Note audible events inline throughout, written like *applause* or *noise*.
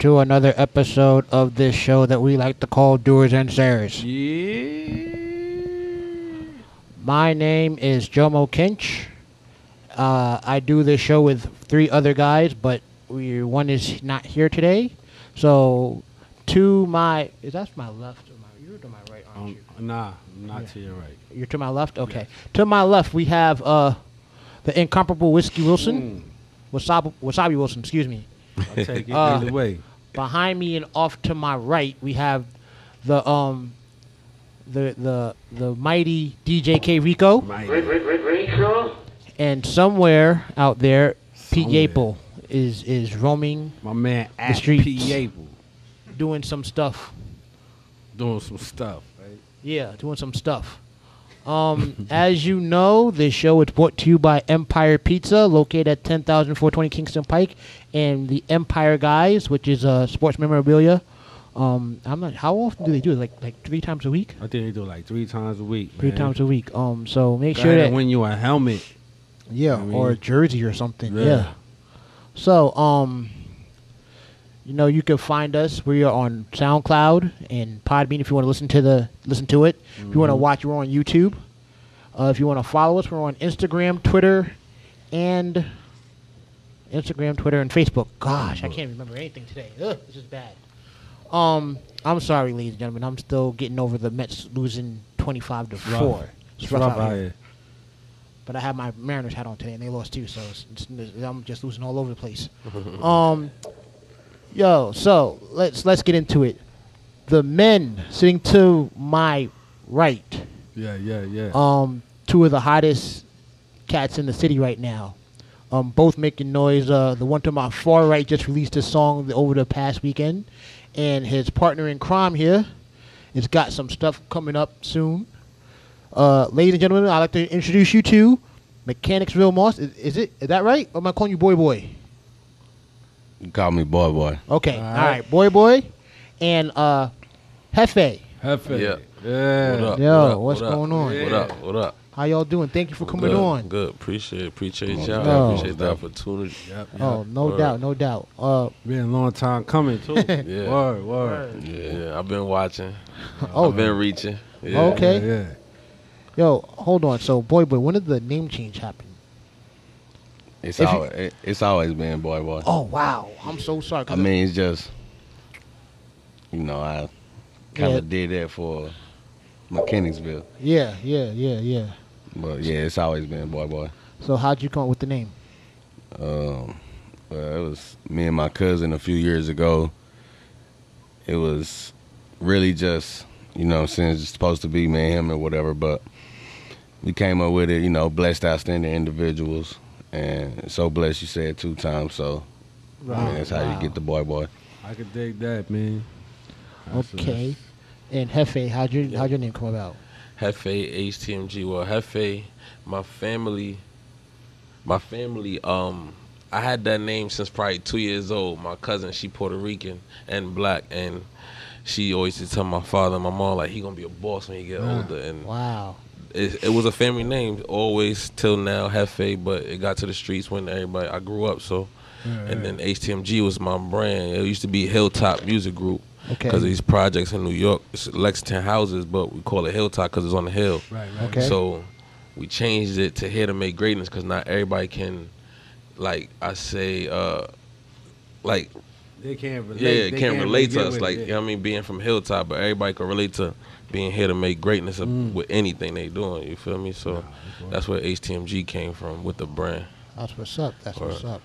to another episode of this show that we like to call Doers and Sayers. Yeah. My name is Jomo Kinch. Uh, I do this show with three other guys, but we, one is not here today. So, to my is that my left or my you're to my right, aren't Um, you? nah, not Yeah. to your right. You're to my left. Okay. To my left, we have uh, the incomparable Whiskey Wilson, Wasabi, Wasabi Wilson. Excuse me. I'll take it Uh, either way. Behind me and off to my right, we have the um, the the the mighty DJK Rico. My, And somewhere out there, Pete Somewhere. Yapel is is roaming, my man at streets. P. Able doing some stuff. doing some stuff. Right? Yeah, doing some stuff. Um, as you know, this show is brought to you by Empire Pizza, located at 10,420 Kingston Pike, and the Empire Guys, which is uh, sports memorabilia. Um, I'm not. How often do they do it? Like like three times a week? I think they do it like three times a week. Three man. times a week. Um, so make Go sure ahead that and win you a helmet. Yeah, I mean- or a jersey or something. Yeah. Yeah. So, um, you know, you can find us. We are on SoundCloud and Podbean if you want to listen to the listen to it. If you want to Mm-hmm. watch, we're on YouTube. Uh, if you want to follow us, we're on Instagram, Twitter, and Instagram, Twitter, and Facebook. Gosh, I can't remember anything today. Ugh, this is bad. Um, I'm sorry, ladies and gentlemen. I'm still getting over the Mets losing 25 to rough. four. It's rough out here. But I have my Mariners hat on today, and they lost too. So it's, it's, I'm just losing all over the place. *laughs* um, yo, so let's let's get into it. The men sitting to my right, Yeah, yeah, yeah. um, two of the hottest cats in the city right now. Um, both making noise. Uh, the one to my far right just released a song over the past weekend, and his partner in crime here has got some stuff coming up soon. Uh, ladies and gentlemen, I'd like to introduce you to Mechanicsville Moss. Is, is it is that right? Or am I calling you Boy Boy? You call me boy boy. Okay, All all right. right, Boy Boy, and uh, Jefe. Jefe. Yeah. Yeah. What up? Yo, what up, what's what up? going on? What up? What up? How y'all doing? Thank you for coming Good, on. Good. Appreciate appreciate Come on, y'all. no. Appreciate the opportunity. Yep, yep. Oh, no Word. doubt, no doubt. Uh, Been a long time coming, too. *laughs* Yeah. Word, word. Yeah, yeah. I've been watching. *laughs* oh, I've been reaching. Yeah. Okay. Yeah, yeah. yo, hold on. So, Boy Boy, when did the name change happen? It's If always it, it's always been boy boy. Oh wow, I'm so sorry. I mean, it's just you know I kind Yeah. of did that for Mechanicsville, yeah, yeah, yeah, yeah. but yeah, it's always been boy boy. So, how'd you come up with the name? Um, well, it was me and my cousin a few years ago. It was really just, you know, since it's supposed to be me and him or whatever, but we came up with it, you know, blessed outstanding individuals. And so blessed you said two times, so I mean, that's how Wow. you get the boy boy. I could dig that, man. That's- Okay. And Jefe, how'd your how'd your name come about? Jefe HTMG. Well, Jefe, my family, my family. Um, I had that name since probably two years old. My cousin, she Puerto Rican and black, and she always used to tell my father and my mom like he gonna be a boss when he get older. And Wow. It, it was a family name always till now, Jefe. But it got to the streets when everybody I grew up. So, Yeah, and yeah. then HTMG was my brand. It used to be Hilltop Music Group because of these projects in New York. It's Lexington houses, but we call it Hilltop because it's on the hill. Right, right. Okay. So we changed it to here to make greatness because not everybody can, like I say, uh, like They can't relate. yeah, it they can't relate to us. Like it. you know what I mean, being from Hilltop, but everybody can relate to being here to make greatness of, Mm. with anything they doing. You feel me? So Nah, that's where HTMG came from with the brand. That's what's up. That's what's up.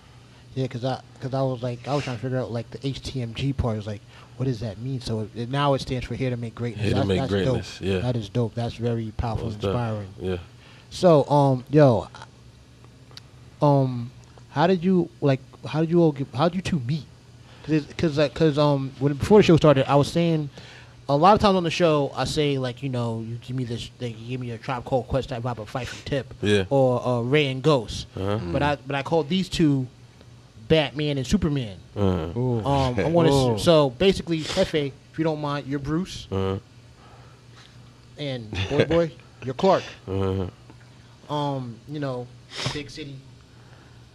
Yeah, cause I, cause I was like, I was trying to figure out like the HTMG part. is like, what does that mean? So it, now it stands for here to make greatness. Here to that's, make that's greatness, Dope. yeah. That is dope. That's very powerful, and Most def- inspiring. Yeah. So, um, yo, um, how did you like? How did you all get? How did you two meet? Cause, cause, um, when before the show started, I was saying, a lot of times on the show, I say like, you know, you give me this, they give me a Tribe Called Quest type vibe, a Phife from Tip, Yeah. or uh, Rae and Ghost. Uh-huh. But I, but I called these two, Batman and Superman. Uh-huh. Um, I want to. So basically, Jefe, if you don't mind, you're Bruce, Uh-huh. and Boy Boy, *laughs* you're Clark. Uh-huh. Um, you know, big city,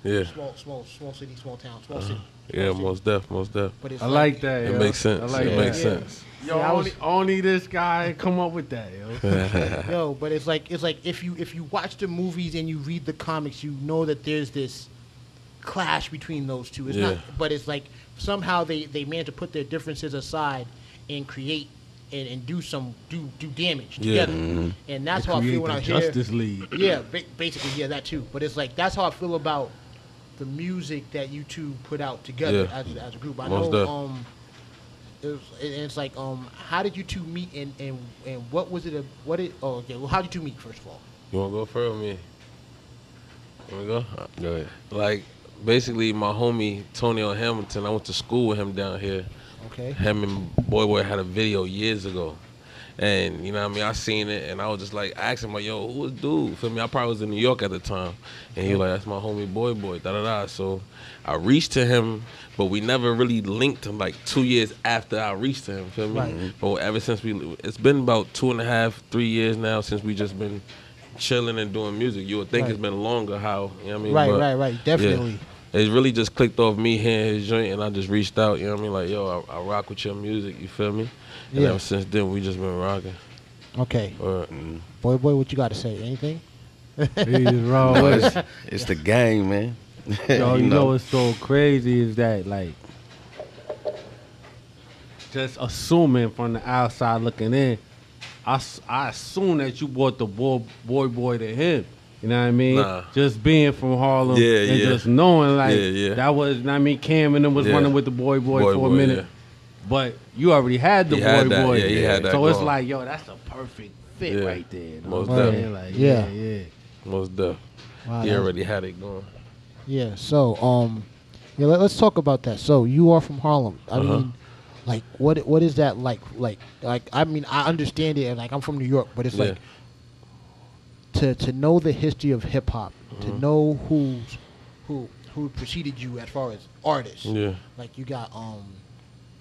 Yeah. small, small, small city, small town, small city. Yeah, most def, most def. But it's I like that. It yo. makes sense. I like it that. makes sense. Yo, See, I was- only, only this guy come up with that, yo. *laughs* Yo, but it's like it's like if you if you watch the movies and you read the comics, you know that there's this clash between those two. It's not, Yeah. but it's like somehow they they manage to put their differences aside and create and, and do some do do damage Yeah. together. Mm-hmm. And that's how I feel when the I hear. Justice League. Yeah, ba- basically, yeah, that too. But it's like that's how I feel about the music that you two put out together Yeah. as, as a group. I Most know. Um, it was, and it's like, um, how did you two meet, and, and, and what was it? A, what it? Oh, okay. Well, how did you two meet first of all? You wanna go first with me? Wanna go? Go ahead. Like basically, my homie Tony L. Hamilton. I went to school with him down here. Okay. Him and Boy Boy had a video years ago. And you know what I mean? I seen it and I was just like asking like, yo, who was dude? Feel me? I probably was in New York at the time. And he was like, That's my homie boy boy, da da da. So I reached to him, but we never really linked him like two years after I reached to him, feel me? Right. But ever since we it's been about two and a half, three years now since we just been chilling and doing music. You would think Right. it's been longer how you know what I mean? Right, But- right, right. Definitely. it really just clicked off me hearing his joint, and I just reached out. You know what I mean? Like, yo, I, I rock with your music. You feel me? And Yeah. ever since then, we just been rocking. Okay. Or, mm-hmm. Boy, boy, what you got to say? Anything? He's *laughs* wrong. No, it's, it's the game, man. Yo, *laughs* you know what's so crazy is that like just assuming from the outside looking in, I, I assume that you brought the boy boy boy to him. You know what I mean? Nah. Just being from Harlem Yeah, and yeah. just knowing like Yeah, yeah. that was I mean Cam and them was Yeah. running with the boy boy, Boy for Boy, a minute. Yeah. But you already had the He boy had that, boy. yeah, he had that so it's going. like, yo, that's a perfect fit Yeah. right there. You know Most what I'm definitely. saying? Like, Yeah. yeah, yeah. most def. Wow, he that- already had it going. Yeah. So, um, yeah, let, us talk about that. So, you are from Harlem. I Uh-huh. mean, like, what what is that like? Like, like I mean, I understand it, and like I'm from New York, but it's Yeah. like to to know the history of hip hop, Uh-huh. to know who's who who preceded you as far as artists. Yeah. Like you got um,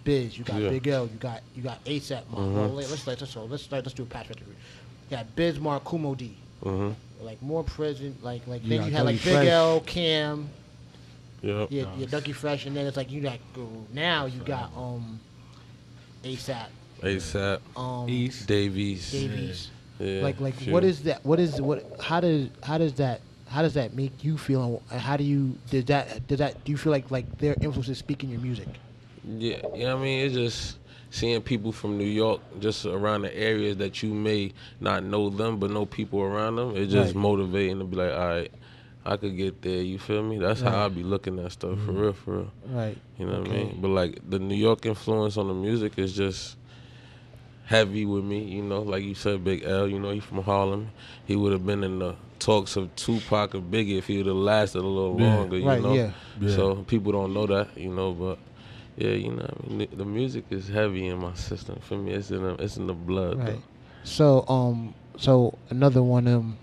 Biz, you got Yeah. Big L, you got you got ASAP. Mob. Mhm. Well, let- let's let's so let's let's do a patch record. You got Biz, Mark, Kool Moe Dee. Mm-hmm. Like more present, like like You then you had like Dougie Big Fresh. L, Cam, Yep. yeah, yeah, Ducky Fresh, and then it's like you got now you got um ASAP, ASAP, um East. Davies. Davies. Yeah. Like like sure. what is that? What is what? How does how does that how does that make you feel? And how do you does that does that do you feel like like their influences speak in your music? Yeah, you know what I mean? It's just seeing people from New York just around the areas that you may not know them, but know people around them. It's just Right. motivating to be like, all right, I could get there. You feel me? That's Right. how I be looking at stuff for mm-hmm. real, for real. Right. You know what I mean? But like the New York influence on the music is just heavy with me. You know, like you said, Big L. You know, he from Harlem. He would have been in the talks of Tupac or Biggie if he would have lasted a little Yeah. longer. You Right, know, yeah. Yeah. so people don't know that. You know, but yeah, you know, I mean, the, the music is heavy in my system. For me, it's in the, it's in the blood. Right. though. So um so another one um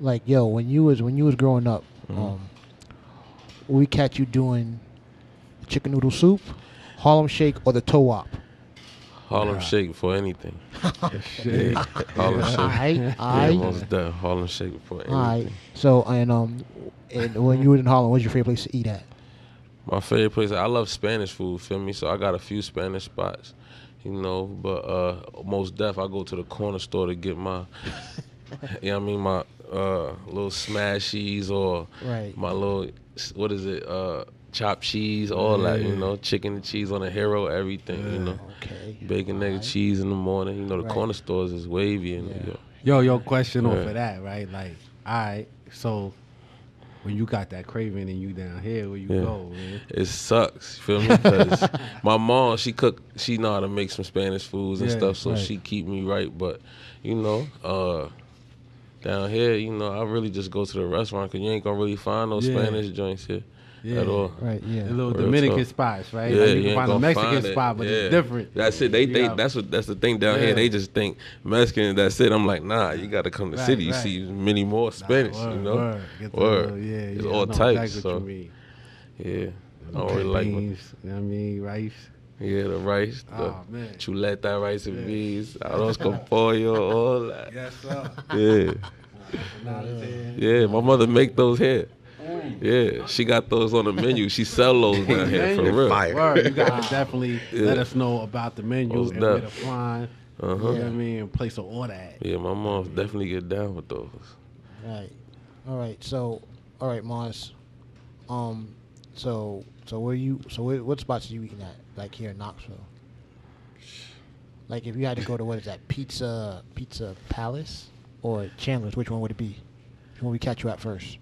like yo when you was when you was growing up Mhm. um we catch you doing chicken noodle soup, Harlem Shake, or the Tone Wop. Harlem Yeah. Shake for anything. *laughs* Shit. Harlem Shake. Alright, Yeah, alright, most definitely. Harlem Shake for anything. alright. So and um and when you were in Harlem, what's your favorite place to eat at? My favorite place. I love Spanish food. Feel me? So I got a few Spanish spots, you know. But uh, most def, I go to the corner store to get my, *laughs* you know what I mean, my uh, little smashies or Right. my little what is it, uh, chopped cheese, all that, you know, chicken and cheese on a hero, everything, you know. Okay. Bacon, egg, Alright. cheese in the morning. You know, the Right. corner stores is wavy in Yeah. New York. Yo, yo, question off Right. of that, right? Like, all right, so when you got that craving and you down here, where you Yeah. go, man? It sucks, you feel me? Because *laughs* my mom, she cook, she know how to make some Spanish foods and Yeah, stuff, so right. she keep me right. But you know, uh, down here, you know, I really just go to the restaurant because you ain't gonna really find no Yeah. Spanish joints here Yeah. at all. Right. Yeah. The little Real Dominican talk. spots, right? Yeah, like you you can find a Mexican find spot, but Yeah. it's different. That's it. They You think got- that's what that's the thing down Yeah. here. They just think Mexican. That's it. I'm like, nah. You got to come to the Right, city. You right. see many more Spanish. Nah, you know, word. Word. little- yeah, It's yeah, all I know types, Exactly so- what you mean. yeah. I don't really like. my- beans, you know what I mean? Rice. Yeah, the rice, the Oh, man. chuleta rice and Yeah. beans, *laughs* arroz con pollo, all that. Yes, sir. Yeah, *laughs* yeah. My mother make those here. Yeah, she got those on the menu. She sell those *laughs* down here for real. Fire. Word, you gotta definitely let us know about the menu Most and where to def. find. Uh-huh. You know what I mean? And place an order at. Yeah, my mom definitely get down with those. Right. All right. So, all right, Mars. Um. So, so where you? So, where, what spots are you eating at? Like here in Knoxville. Like, if you had to go to what is that? Pizza, Pizza Palace, or Chandler's? Which one would it be? Which one we catch you at first?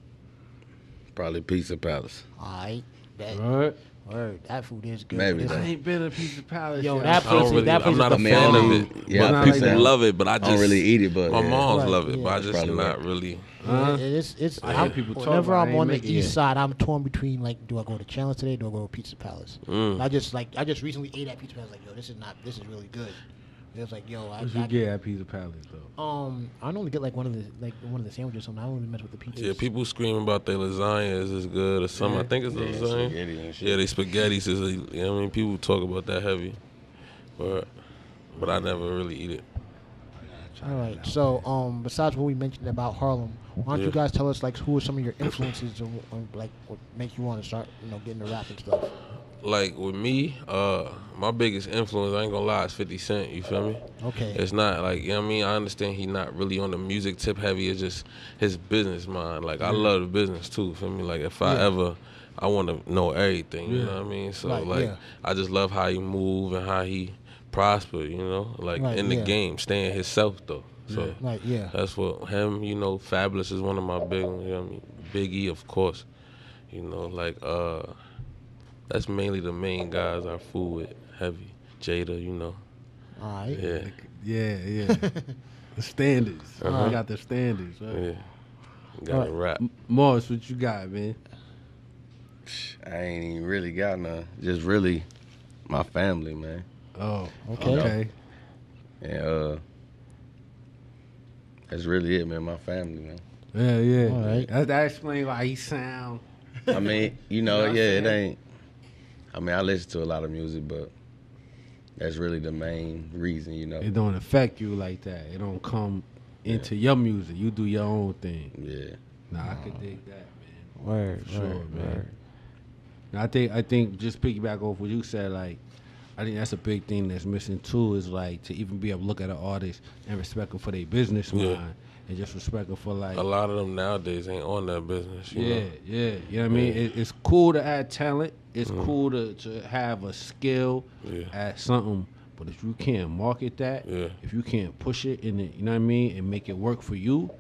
Probably Pizza Palace. All right. That, Right? word, that food is good. Maybe It's- I ain't been to Pizza Palace. Yo, yet. that I don't place is- really, that place I'm not the a I mean, I fan don't- of it. yeah, but people like love it, but I I just don't really eat it, but My yeah. moms Right, love it, yeah. but I just Probably not right. really. Huh? It is. It's. I hear I'm- people talk whenever about I I'm on the east yet. side, I'm torn between like, do I go to Challenge today? Do I go to Pizza Palace? Mm. I just like, I just recently ate at Pizza Palace. Like, yo, this is not. This is really good. It was like, yo, I, What I you get at Pizza Palace though? Um, I normally get like one of the like one of the sandwiches. or Something. I don't really mess with the pizzas. Yeah, people scream about their lasagna is as good or something. I think it's the Yeah, lasagna. spaghetti and shit. Yeah, they spaghettis is. You know what I mean, people talk about that heavy, but but I never really eat it. All right. So, um, besides what we mentioned about Harlem, why don't you guys tell us like who are some of your influences and and, like what make you want to start, you know, getting the rap and stuff? Like with me, uh, my biggest influence, I ain't gonna lie, is 50 Cent. You feel me? Okay. It's not like you know what I mean. I understand he not really on the music tip heavy. It's just his business mind. Like I love the business too. Feel me? Like if I Yeah. ever, I want to know everything. You Yeah. know what I mean? So Right, like yeah. I just love how he move and how he prosper. You know, like Right, in the game, staying himself though. So Right. Yeah. that's what him. You know, Fabolous is one of my big. ones, You know what I mean? Biggie, of course. You know, like uh, that's mainly the main guys I fool with. Heavy Jada. You know. All right. Yeah. Yeah, yeah. *laughs* the standards. Uh-huh. I got the standards. Right? Yeah. Got Alright. to rap. M- Morris, what you got, man? I ain't even really got none. Just really my family, man. Oh, Okay. okay. And uh that's really it, man. My family, man. Yeah, yeah. All right. That, that explains why he sound. I mean, you know, *laughs* You know yeah, it ain't. I mean, I listen to a lot of music, but that's really the main reason, you know. It don't affect you like that. It don't come into your music. You do your own thing. Yeah. Nah, I could dig that, man. Word. For sure, word, man. word. And I think I think just piggyback off what you said, like I think that's a big thing that's missing too. Is like to even be able to look at an artist and respect them for their business Yeah. mind, and just respect them for like A lot of them nowadays ain't on that business. You yeah, know? yeah. You know what I mean? Yeah. It, it's cool to add talent. It's Mhm. cool to, to have a skill, Yeah. add something. But if you can't market that, Yeah. if you can't push it in it, you know what I mean, and make it work for you,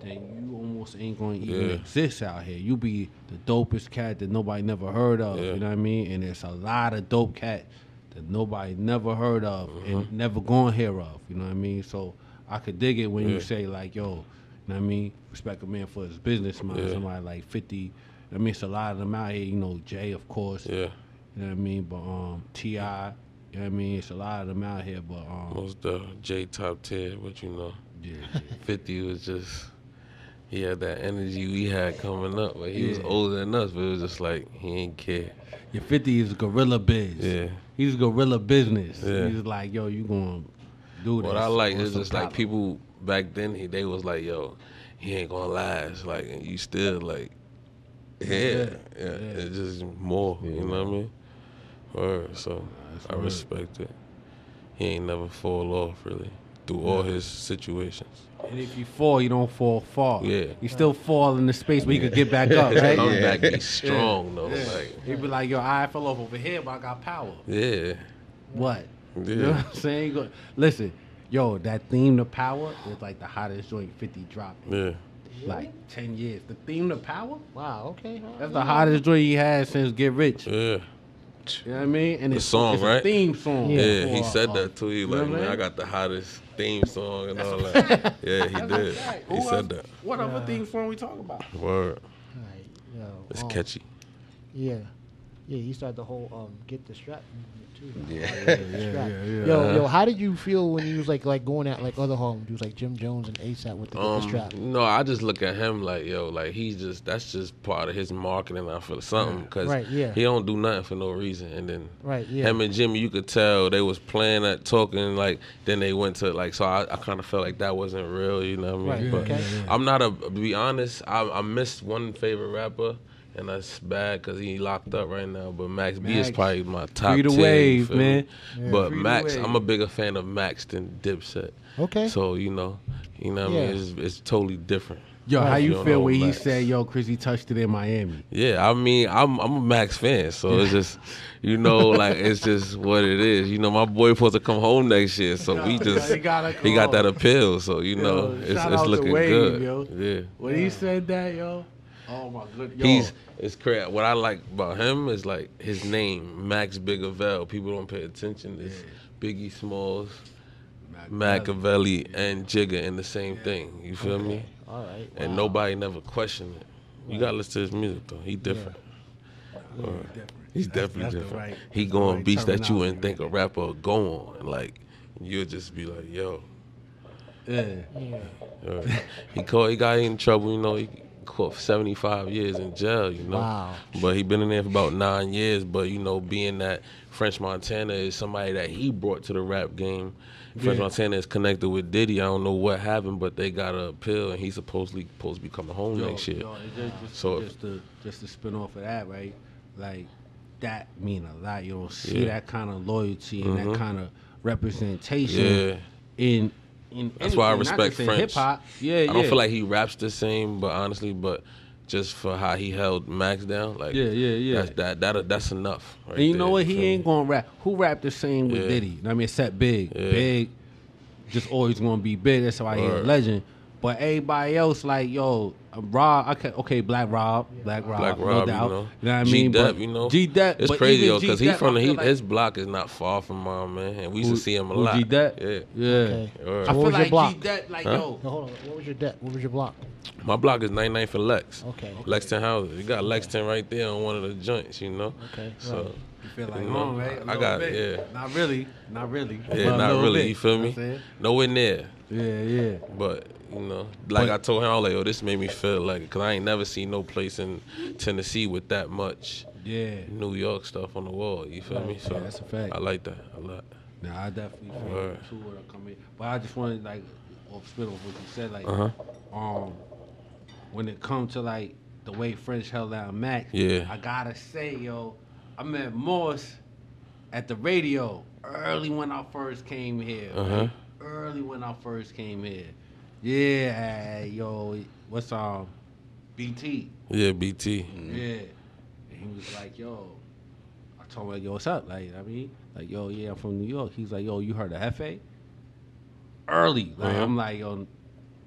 then you almost ain't going to even Yeah. exist out here. You be the dopest cat that nobody never heard of. You know what I mean? And there's a lot of dope cats that nobody never heard of Mm-hmm. and never gonna hear of. You know what I mean? So I could dig it when you say like, yo, you know what I mean? Respect a man for his business mind. Yeah. Somebody like 50. I mean, it's a lot of them out here. You know, Jay, of course. Yeah. You know what I mean? But um, Ti. You know what I mean? It's a lot of them out here. But um, Most the J top tier, what you know. yeah, 50 was just, he had that energy we had coming up. But he was older than us, but it was just like, he ain't care. your 50 is gorilla biz. Yeah. He's gorilla business. Yeah. He's like, yo, you gonna do this? What I like or is some just like people back then, he, they was like, yo, he ain't gonna last. Like, and you still like, yeah, yeah. Yeah. It's just more, you know what I mean? Word. So That's I word. respect it. He ain't never fall off really through all his situations. And if you fall, you don't fall far. Yeah. You still fall in the space where you could get back up, *laughs* His right? comeback Yeah. be strong though. Yeah. Like, He'd be like, yo, I fell off over here, but I got power. yeah, What? Yeah. You know what I'm saying? Go- Listen, yo, that theme to power is like the hottest joint 50 dropped in Yeah. like 10 years. The theme to power? Wow. Okay. That's the hottest joint he had since Get Rich. Yeah. You know what I mean? And The it's, song, it's right? a theme song. Yeah, he for, said uh, that too. He you know like, I man, I got the hottest theme song and all that. *laughs* yeah, he did. Who He else- said that. What other Yeah. theme song we talk about? Word. Right. Yo, It's um, catchy. Yeah. Yeah, he started the whole um get the strap movement too. Yeah. Get yeah, yeah, yeah. Yo, yo, how did you feel when you was like like going at like other Harlem dudes like Jim Jones and ASAP with the, get the Um, strap? no, I just look at him like, yo, like he's just that's just part of his marketing. I feel something because Right, yeah. he don't do nothing for no reason. And then Right, yeah. him and Jimmy, you could tell they was playing at talking like. Then they went to like, so I, I kind of felt like that wasn't real. You know what I mean? Right, but okay. yeah, yeah. I'm not a. To be honest, I, I missed one favorite rapper, and that's bad because he locked up right now. But Max, B is probably my top free the 10, wave, man. Yeah. But Free the Max, wave. I'm a bigger fan of Max than Dipset. Okay. So you know, you know, what I mean, it's, it's totally different. Yo, how Right. you feel no, when he said, "Yo, Chrissy touched it in Miami"? Yeah, I mean, I'm I'm a Max fan, so it's just, you know, like it's just what it is. You know, my boy supposed to come home next year, so we just he gotta he got that appeal. So you know, it's it's looking Wade, good. yo. Yeah. When he said that, yo, oh my good, yo, He's it's crazy. What I like about him is like his name, Max Biggavel. People don't pay attention. It's Biggie Smalls, Machiavelli, and Jigga in the same thing. You feel me? All right. And nobody never questioned it. You gotta listen to his music though. He different. Word. He's That's- definitely that's different. right- he that's go on right beats that you wouldn't think a rapper would go on. Like you'll just be like, yo. yeah. Yeah. he caught he got in trouble, you know, he caught seventy five years in jail, you know. Wow. But he been in there for about nine years. But you know, being that French Montana is somebody that he brought to the rap game. French Yeah. Montana is connected with Diddy. I don't know what happened, but they got a appeal, and he's supposedly supposed to be coming home Yo, next year. yo, and just, just, So if- just to just to spin off of that, right? Like that mean a lot. You don't see Yeah. that kind of loyalty and Mhm. that kind of representation Yeah. in in. That's why I respect French. Hip hop. Yeah, I don't yeah. feel like he raps the same, but honestly, but just for how he held Max down, like Yeah, yeah, yeah. that's that that that's enough. right And you know there, what? He me? ain't gonna rap. Who rapped the same with Yeah. Diddy? I mean, except Big. Yeah. Big, just always gonna be big. That's why he a legend. But everybody else, like yo, uh, Rob. Okay, okay, Black Rob, Black Rob, Black no Rob, doubt. you know, what I G mean? Dep, But you know, G Dep. It's crazy though, because he from the he, like- his block is not far from mine, man, and we used to see him a who, lot. G-Dep? Yeah, Yeah. Okay. Word. I So what feel like block? G Dep, like Huh? yo, No, hold on. What was your debt? What was your block? My block is 99 for Lex. Okay. Lexington houses. You got Lexington right there on one of the joints, you know. Okay, So right. you feel like You home, know, right? A I got- bit. yeah. Not really, not really. yeah, not really. bit, You feel me? what I'm? Nowhere near. Yeah, yeah. But you know, like But- I told him, I was like, "Yo, this made me feel like because I ain't never seen no place in Tennessee with that much Yeah. New York stuff on the wall." You feel me? So Yeah, that's a fact. I like that a lot. Nah, I definitely feel Word. too where I come in. But I just wanted like off spit off what you said, like Uh-huh. um when it comes to like the way French held out Max, Yeah. I gotta say, yo, I met Morse at the radio early when I first came here. Uh-huh. right? Early when I first came here. Yeah, yo, what's um BT? Yeah, BT. Yeah. And he was like, yo, I told him, like, yo, what's up? Like, I mean, like, yo, yeah, I'm from New York. He's like, yo, you heard of Jefe? Early. Like, Uh-huh. I'm like, yo,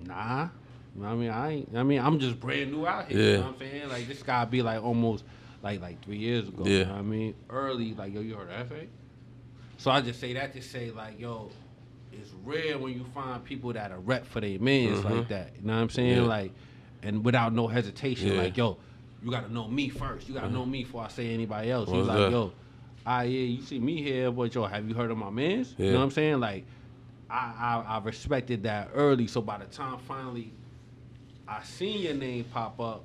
nah. You know what I mean, I ain't, I mean, I'm just brand new out here. You Yeah. know what I'm saying? Like, this guy be like almost, like, like three years ago. Yeah. You know what I mean? Early, like, yo, you heard of Jefe? So I just say that to say, like, yo, it's rare when you find people that are rep for their mans Mhm. like that. You know what I'm saying? Yeah. Like, and without no hesitation, Yeah. like, yo, you gotta know me first. You gotta know me before I say anybody else. What's He's like, that? yo, ah, yeah, you see me here, but yo, have you heard of my mans? You know what I'm saying? Like, I, I I respected that early. So by the time finally I seen your name pop up,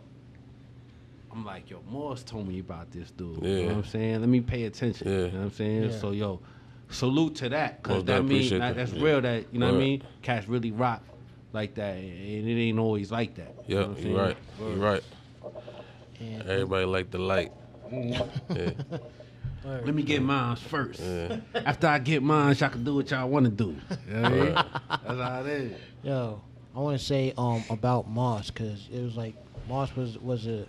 I'm like, yo, Morris told me about this dude. You know what I'm saying? Let me pay attention. Yeah. You know what I'm saying? Yeah. So yo, salute to that. Cause Most that means that, that. that's Yeah. real that you know what I mean? Cats really rock like that. And it ain't always like that. You know Yeah, you're saying? right. You're right. And, Everybody like the light. *laughs* Yeah. Let me get mine first. Yeah. After I get mine, y'all can do what y'all want to do. You know what I mean? That's how it is. Yo, I want to say um about Moss because it was like Moss was was a.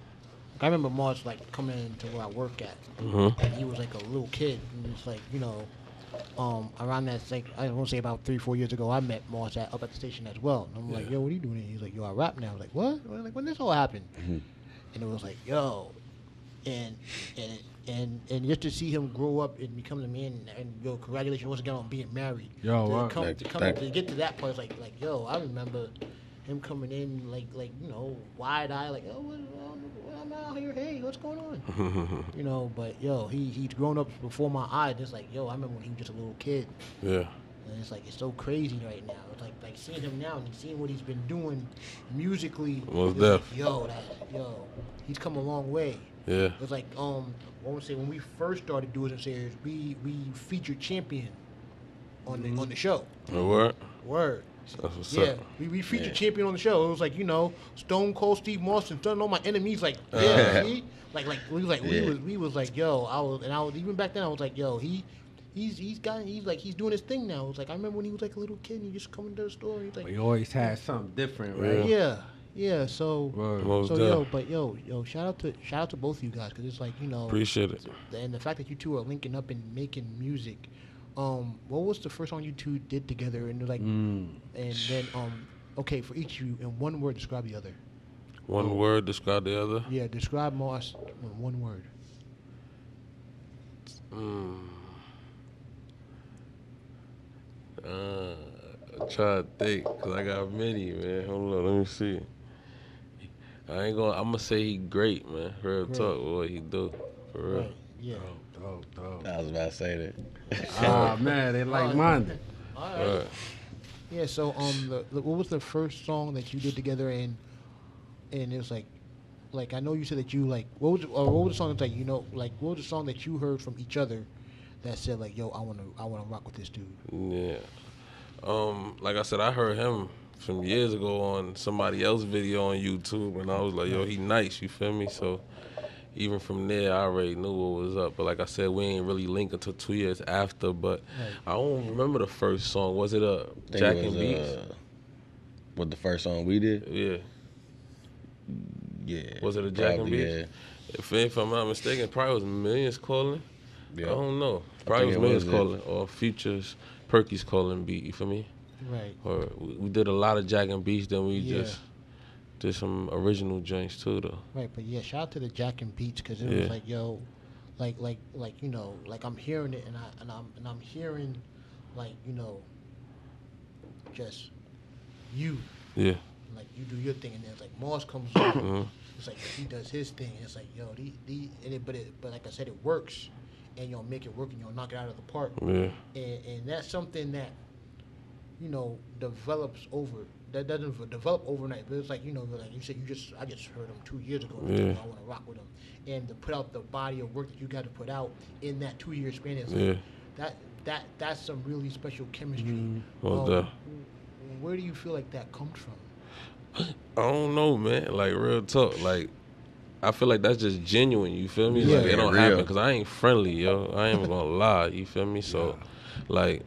I remember Moss like coming into where I work at, Mhm. and he was like a little kid, and it's like you know, um around that like I want to say about three four years ago, I met Moss at up at the station as well. And I'm like, yo, what are you doing? here? He's like, yo, I rap now. I was like, what? I was like, when this all happened? And it was like, yo, and and and and just to see him grow up and become the man, and yo, congratulations once again on being married. Yo, to wow. come, to come to get to that point, it's like like yo, I remember him coming in like like you know wide eye like oh what, what, I'm out here hey what's going on *laughs* you know but yo he he's grown up before my eyes it's like yo I remember when he was just a little kid yeah. and it's like it's so crazy right now it's like like seeing him now and seeing what he's been doing musically Most like, yo that yo he's come a long way Yeah. it's like um I want to say when we first started doing series we we featured champion on the on the show A word. Word. That's what's Yeah, up. we, we featured Yeah. Champion on the show. It was like you know Stone Cold Steve Austin, don't know my enemies. Like uh. yeah, see? like like we was like we was we was like yo, I was and I was even back then I was like yo, he. He's he's got he's like he's doing his thing now. It's like I remember when he was like a little kid and he just coming to the store. And he's like, he always had something different, right? yeah, yeah. So Word. So yo, but yo yo, shout out to shout out to both of you guys because it's like you know Appreciate it. and the fact that you two are linking up and making music. Um, what was the first song you two did together? And like, Mm. and then um, okay, for each of you, in one word, describe the other. One word describe the other. Yeah, describe Moss in one word. Mm. Uh, I try to think, cause I got many, man. Hold on, let me see. I ain't gonna. I'm gonna say he great, man. Real Great. talk, what he do, for real. Right. Yeah. Dope, dope, dope. I was about to say that. *laughs* Oh man, they like minded. All right. Right. Yeah. So um, the, the, what was the first song that you did together? And and it was like, like I know you said that you like what was or what was the song that's like you know like what was the song that you heard from each other that said like yo I want to I want to rock with this dude. Yeah. Um, like I said, I heard him from years ago on somebody else's video on YouTube, and I was like, "Yo, he nice." You feel me? So even from there, I already knew what was up. But like I said, we ain't really linked until two years after. But I don't remember the first song. Was it a I think Jack it and was, Beats? uh, what the first song we did? yeah. Yeah. Was it a Jack and probably, Beats? If, if I'm not mistaken, probably was Millions calling. Yeah. I don't know. Probably was think Millions was, calling yeah. or Futures Perky's calling beat. You feel me? Right. Or we we did a lot of Jack and Beats. Then we Yeah. just did some original joints too, though. Right, but yeah, shout out to the Jack and Beats because it Yeah. was like, yo, like, like, like you know, like I'm hearing it and I and I'm and I'm hearing, like you know, just you, Yeah. like you do your thing and then it's like Moss comes on, Mhm. *coughs* it's like he does his thing. It's like yo, the the and it, but it but like I said, it works, and you'll make it work and you'll knock it out of the park, Yeah. and and that's something that, you know, develops over. That doesn't develop overnight, but it's like you know, like you said, you just I just heard him two years ago. And you told me Yeah. I want to rock with him, and to put out the body of work that you got to put out in that two year span is Yeah. like, that that that's some really special chemistry. Most Um, def. where do you feel like that comes from? I don't know, man. Like real talk. Like I feel like that's just genuine. You feel me? Yeah. Like it don't real. happen because I ain't friendly, yo. I ain't gonna lie. You feel me? So, like.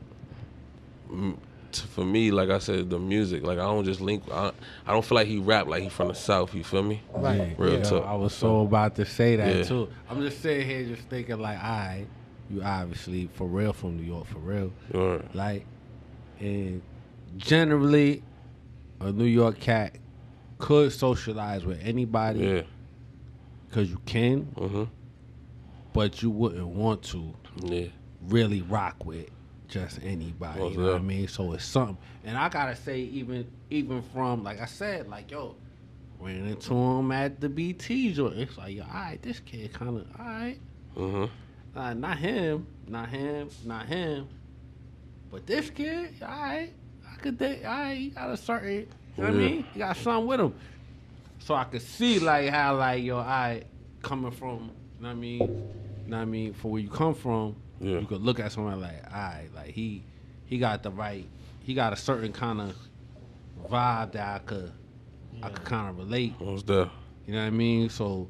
M- t- For me, like I said, the music, like I don't just link. I, I don't feel like he rap like he from the south. You feel me? Right. Real Yeah, talk. I was so about to say that Yeah. too. I'm just sitting here just thinking like, all right, you obviously for real from New York, for real. Right. Like, and generally, a New York cat could socialize with anybody Yeah. because you can, Mhm. but you wouldn't want to Yeah. really rock with just anybody. Well, you know what I mean? So it's something. And I gotta say, even even from like I said, like yo, ran into him at the BT joint. It's like, yo, all right, this kid kind of all right. Mhm. Uh, not him, not him, not him. But this kid, all right, I could think, all right, he got a certain, you know what I mean? He got something with him. So I could see like how like yo, all right, coming from, you know what I mean? You know what I mean? For where you come from, Yeah. you could look at someone like, all right, like he, he got the right, he got a certain kind of vibe that I could, I could kind of relate. Most def. You know what I mean? So,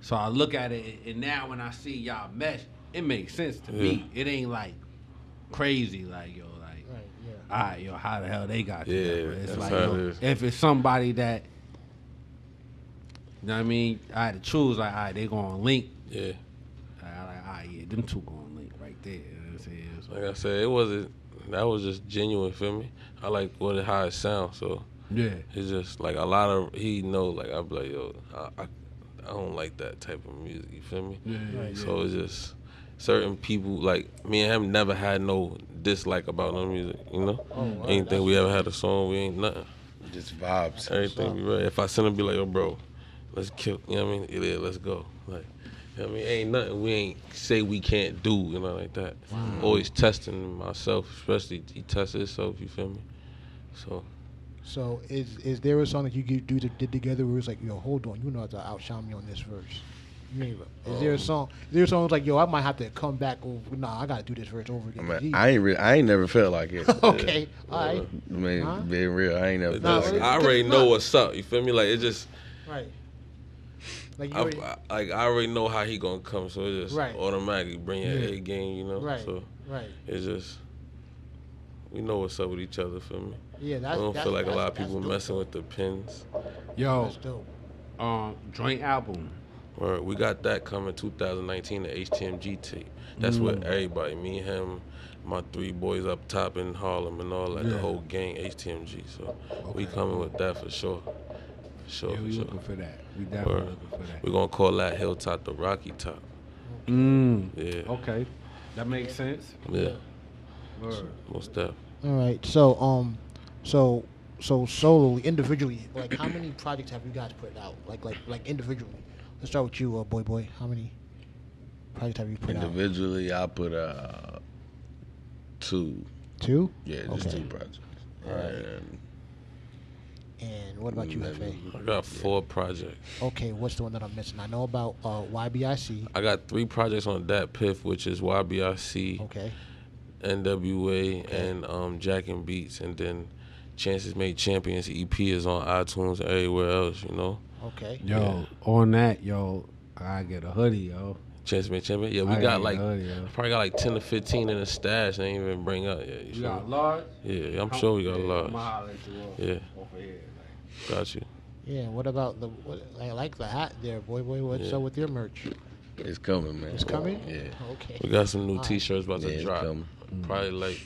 so I look at it, and now when I see y'all mesh, it makes sense to me. It ain't like crazy, like yo, like Right. Yeah. all right, yo, how the hell they got Yeah, together? It's that's like how it yo, is. if it's somebody that, you know what I mean? I had to choose, like, all right, they going to link. Yeah. I like, all right, yeah, them two going to link right there. You know what I'm saying? So, Like I said, it wasn't. That was just genuine. Feel me? I like what it, how it sounds. So yeah, it's just like a lot of he know. Like I be like, yo, I, I, I don't like that type of music. You feel me? yeah, yeah, yeah. So it's just certain people like me and him never had no dislike about no music. You know, Oh, wow, anything we ever had a song, we ain't nothing. Just vibes. Everything be right. If I send him, be like, yo, bro, let's kill. You know what I mean? Yeah, let's go. Like, you know what I mean? Ain't nothing we ain't say we can't do. You know, like that. Always testing myself, especially he tests himself. You feel me? So So is is there a song that you do to, did together where it's like, yo, hold on, you know how to outshine me on this verse? I mean, is there a um, song? Is there a song that's like, yo, I might have to come back? Over, nah, I gotta do this verse over I, again. mean, I ain't re- I ain't never felt like it. *laughs* okay, all right, I mean, Huh? being real, I ain't never It No, felt like it- it. I already know what's up. You feel me? Like it just, right. Like you I, already, I- like I already know how he gonna come, so it just Right. automatically bring your Yeah. A game. You know, right, so right. it's just we know what's up with each other. Feel me? Yeah, that's. I don't that's, feel like a lot of people messing with the pins. Yo, That's dope. um, joint album. Or we got that coming 2019, the HTMG tape. That's with Mm. everybody, me, him, my three boys up top in Harlem and all that, Yeah. the whole gang, HTMG. So we coming with that for sure. For sure, Yeah, for we sure. looking for that. We definitely Word. looking for that. We're gonna call that Hilltop the Rocky Top. Mm. Yeah. Okay, that makes sense. Yeah. Word. Most def. All right. So um, so so solely, individually, like how many projects have you guys put out? Like like like individually. Let's start with you, uh, boy boy. How many projects have you put out? Individually, I put uh two. Two. Yeah, just Okay. two projects. Alright. And And what about you, maybe- Fa? I got four projects. Okay, what's the one that I'm missing? I know about uh, YBIC. I got three projects on that Piff, which is YBIC, Okay. NWA, and um, Jack and Beats, and then Chances Made Champions EP is on iTunes and everywhere else. You know, Okay. Yo, on that, yo, I get a hoodie, yo. Chances Made Champion. Yeah, we I got get like hoodie, yo. probably got like ten to fifteen in the stash. They ain't even bring up yet. You You feel got me? large? Yeah, I'm sure we got yeah, large. I'ma holler at you off, Yeah. off of here. Like. Got you. Yeah. What about the? What, I like the hat there, boy boy. What's Yeah. up with your merch? it's coming, man. It's coming. Yeah. Okay. We got some new Alright. T-shirts about Yeah, to drop. coming. Probably like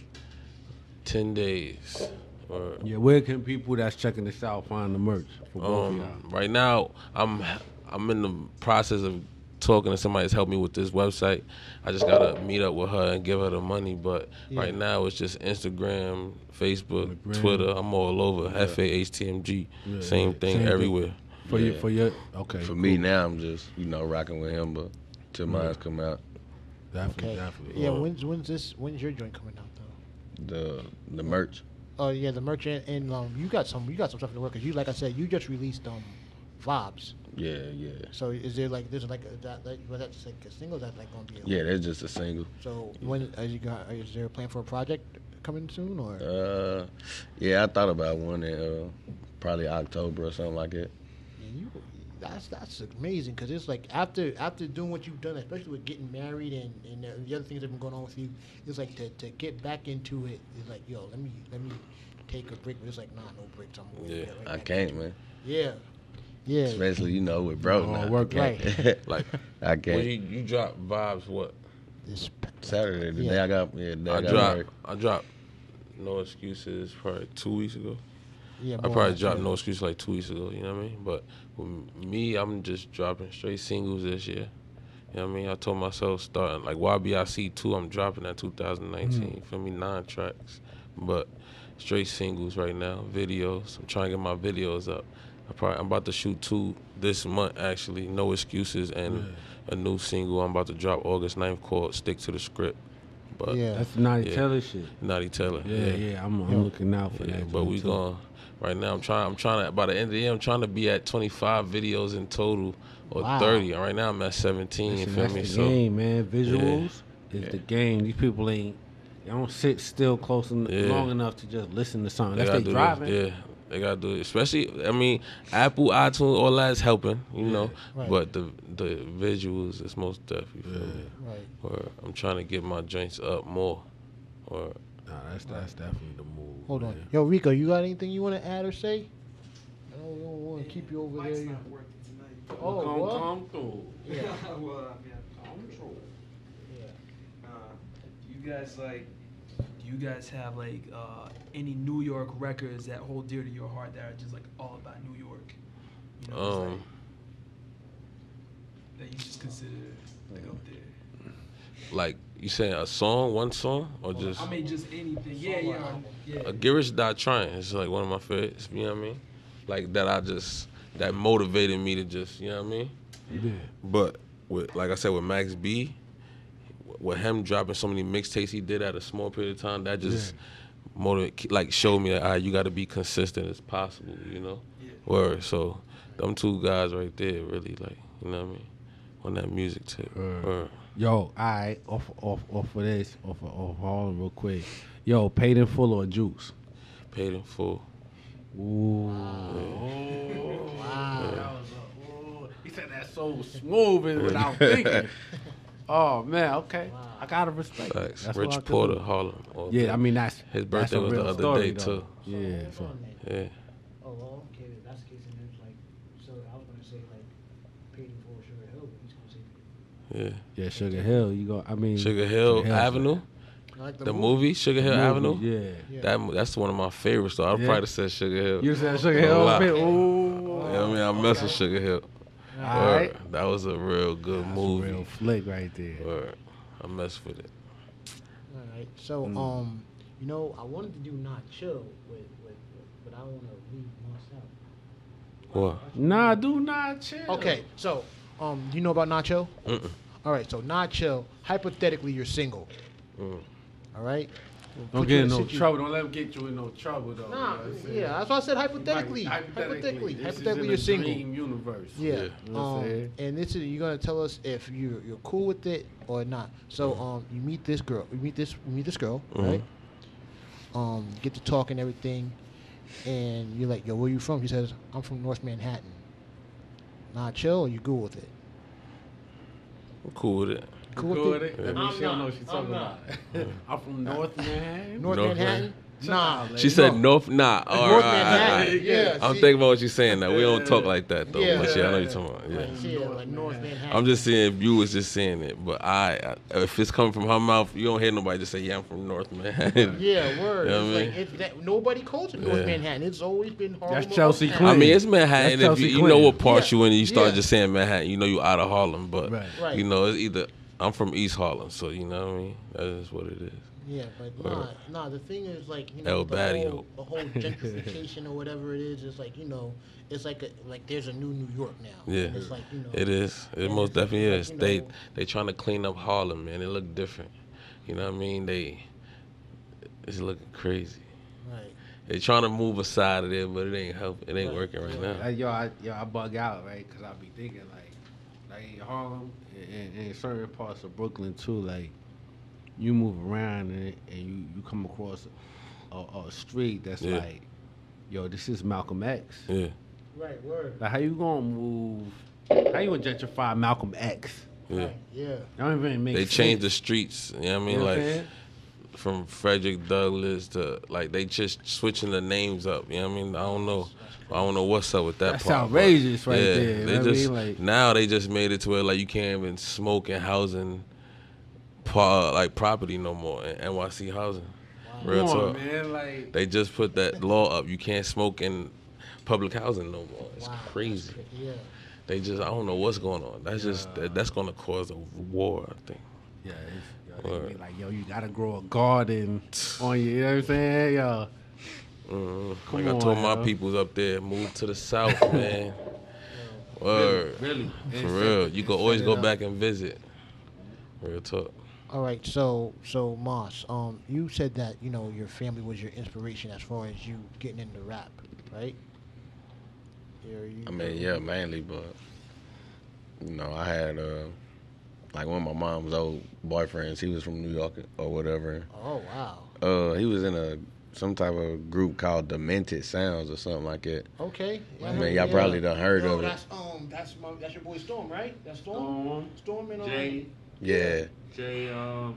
ten days. Or Yeah, where can people that's checking this out find the merch for both of Um, y'all? right now, I'm I'm in the process of talking to somebody that's helped me with this website. I just gotta meet up with her and give her the money. But Yeah. right now, it's just Instagram, Facebook, Instagram. Twitter. I'm all over. F A H T M G. Yeah, Same thing Same thing. everywhere. For your yeah. for your okay. For cool. me now, I'm just you know rocking with him, but till mine's come out, Definitely, Okay. definitely. Yeah. When's when's this? When's your joint coming out though? the the merch. Oh yeah, the merch and, and um, you got some you got some stuff in the work. Cause you like I said, you just released um, vibes. Yeah, yeah, So is there like there's like a, that, that was that like a single? Is that like gonna be? A, yeah. That's just a single. So when are you got? Is there a plan for a project coming soon or? Uh, yeah, I thought about one in uh, probably October or something like that. You, that's that's amazing because it's like after after doing what you've done, especially with getting married and, and the- the other things that have been going on with you, it's like to, to get back into it. It's like yo, let me let me take a break. But it's like nah, no breaks. I'm gonna Yeah, right I can't, man. Yeah, yeah. Especially you know with bro. Hard now. work, Right. *laughs* Like I can't. you, you drop vibes, what? This Saturday, the Yeah. day I got, yeah, the day I, I got dropped. I dropped. No excuses. Probably two weeks ago. yeah. I more probably like- dropped yeah. No Excuses like two weeks ago, you know what I mean? But with me, I'm just dropping straight singles this year. You know what I mean? I told myself starting like YBIC 2, I'm dropping that 2019. For me, nine tracks. But straight singles right now, videos. I'm trying to get my videos up. I probably, I'm about to shoot two this month actually, No Excuses, and a new single I'm about to drop August 9th called Stick to the Script. But Yeah. That's Naughty Yeah. Taylor shit. Naughty Taylor. Yeah, yeah. I'm, I'm Yo. looking out for Yeah, that. but we too. going right now. I'm trying. I'm trying to by the end of the year. I'm trying to be at 25 videos in total or Wow. 30. Right now I'm at 17. Listen, you feel that's me? the So game, man. Visuals is Yeah. the game. These people ain't. They don't sit still close en- Yeah. long enough to just listen to something. they That's gotta they do driving. this. Yeah, they gotta do it. Especially, I mean, Apple, iTunes, all that's helping. You know, Right. but the the visuals is most def. You feel me? Right. Or I'm trying to get my joints up more. Or Nah, that's that's definitely the move. Hold on, yo Rico, you got anything you want to add or say? I don't, don't want to keep you over Mike's there. you- not working tonight. Oh, come, what? come through. Yeah. *laughs* well, I mean, I'm true. Uh, you guys like? Do you guys have like uh, any New York records that hold dear to your heart that are just like all about New York? You know, it's like, um, that you just consider like up there. like you saying a song, one song, or Or, just I mean, just anything. Yeah, yeah, yeah. a Girish Dot Trying is like one of my favorites. You know what I mean? Like that I just that motivated me to just you know what I mean. Yeah. But with like I said with Max B, with him dropping so many mixtapes he did at a small period of time, that just motivate like showed me that ah, you got to be consistent as possible. You know, Yeah. word. So them two guys right there really like you know what I mean. on that music tip. Word. Word. Yo, all right, off off off of this, off of, off Harlem real quick. Yo, paid in full or juice? Paid in full. Ooh. Wow. He said that so smooth and without *laughs* thinking. Oh man, okay. I gotta respect. Facts. That's Rich Porter, do. Harlem. all Yeah. I mean that's His that's birthday a was the other story, day, though. too. Yeah. So. Yeah. Oh, well, okay, if that's the case, and then it's like, so I was gonna say like, paid in full Sugar Hill, but he's gonna say. Yeah. Yeah, Sugar Hill. You go. I mean, Sugar Hill Hill. Avenue. Like The movie Sugar Hill Movie, Avenue. Yeah. Yeah. That that's one of my favorites. though. I'd Yeah. probably said Sugar Hill. You said Sugar A Hill. lot. man? Ooh. You know what I mean? I mess with Sugar Hill. All Word. right. That was a real good That's a movie. real flick right there. Word. I mess with it. All right. So, Mm. um, you know, I wanted to do not chill with, with, with but I want to leave Moss out. What? Nah, do not chill. Okay. So, um, you know about Nacho? Mm-mm. All right. So, Nacho. Hypothetically, you're single. Mm. All right. Don't get in no trouble. Don't let them get you in no trouble, though. Nah, You know saying? yeah, that's why I said hypothetically. Hypothetically, Hypothetically, hypothetically, in you're single. Universe. Yeah. Yeah. You know Um, and this is you're gonna tell us if you you're cool with it or not. So um, you meet this girl. You meet this. You meet this girl, Mm-hmm. Mhm. right? Um, get to talk and everything, and you're like, "Yo, where you from?" She says, "I'm from North Manhattan." Not chill. Or you cool with it? I'm cool with it. Cool, Cool with with it? it? That means I'm she don't know what she's I'm talking about. *laughs* I'm from North Manhattan. North, North Manhattan? Nah. Man. She said No. North. Nah. All right, North all right, all Manhattan. right. Yeah. I'm see? thinking about what you're saying now. We don't talk like that though. Yeah. But yeah, I know you're talking about. Like, Yeah. yeah, like North Manhattan. I'm just saying if you was just saying it, but I, I if it's coming from her mouth, you don't hear nobody just say, "Yeah, I'm from North Manhattan." Yeah, word. You know what I it's like it's that nobody calls it North Yeah. Manhattan. It's always been Harlem. That's Chelsea Uptown. I mean, it's Manhattan. That's If you, you know what part Yeah. you in, you start Yeah. just saying Manhattan. You know you out of Harlem, but Right. Right. you know it's either I'm from East Harlem, so you know what I mean. That is what it is. Yeah, but Word. nah, nah. The thing is, like, you know, El the whole, the whole *laughs* gentrification or whatever it is, is like, you know, it's like a, like there's a new New York now. Yeah. It's like, you know, It is. It most definitely like, is. you They know- they trying to clean up Harlem, man. It look different. You know what I mean? They it's looking crazy. Right. They trying to move aside of there, but it ain't help. It ain't Right. working right Uh, now. yo, I, yo, I bug out, right? Because I be thinking, like, like Harlem and, and in certain parts of Brooklyn, too, like, you move around and, and you, you come across a, a street that's Yeah. like, yo, this is Malcolm X. Yeah. Right. Word. Like, how you gonna move, how you gonna gentrify Malcolm X? Yeah. Right. Yeah. That don't even make They sense. changed the streets. You know what I mean? You know like saying? from Frederick Douglass to like they just switching the names up. You know what I mean? I don't know. I don't know what's up with that That's part. outrageous right yeah, there, They know what I just mean? Like- now they just made it to where like you can't even smoke in housing, like property no more in NYC housing. Real Come on, talk. man. Like, They just put that law up. You can't smoke in public housing no more. It's Wow, crazy. Yeah. They just I don't know what's going on. That's just that, that's gonna cause a war. I think. yeah, it's, yo, like, yo, you gotta grow a garden *sighs* on you. You know what I'm saying? Yo, Come like I told on, my yo. peoples up there, move to the south, *laughs* man. Word. really, For real. You can always go up. back and visit. Real talk. All right. So, so Moss, um, you said that you know your family was your inspiration as far as you getting into rap, right? Yeah, you- I mean, yeah, mainly, but you know, I had uh, like one of my mom's old boyfriends. He was from New York or whatever. Oh wow. Uh, he was in a some type of group called Demented Sounds or something like that. Okay. I mean, y'all probably done heard Yo, of it. that's um, that's my, that's your boy Storm, right? That's Storm. Storm, Storm and um, Jay, Yeah, Jay, um,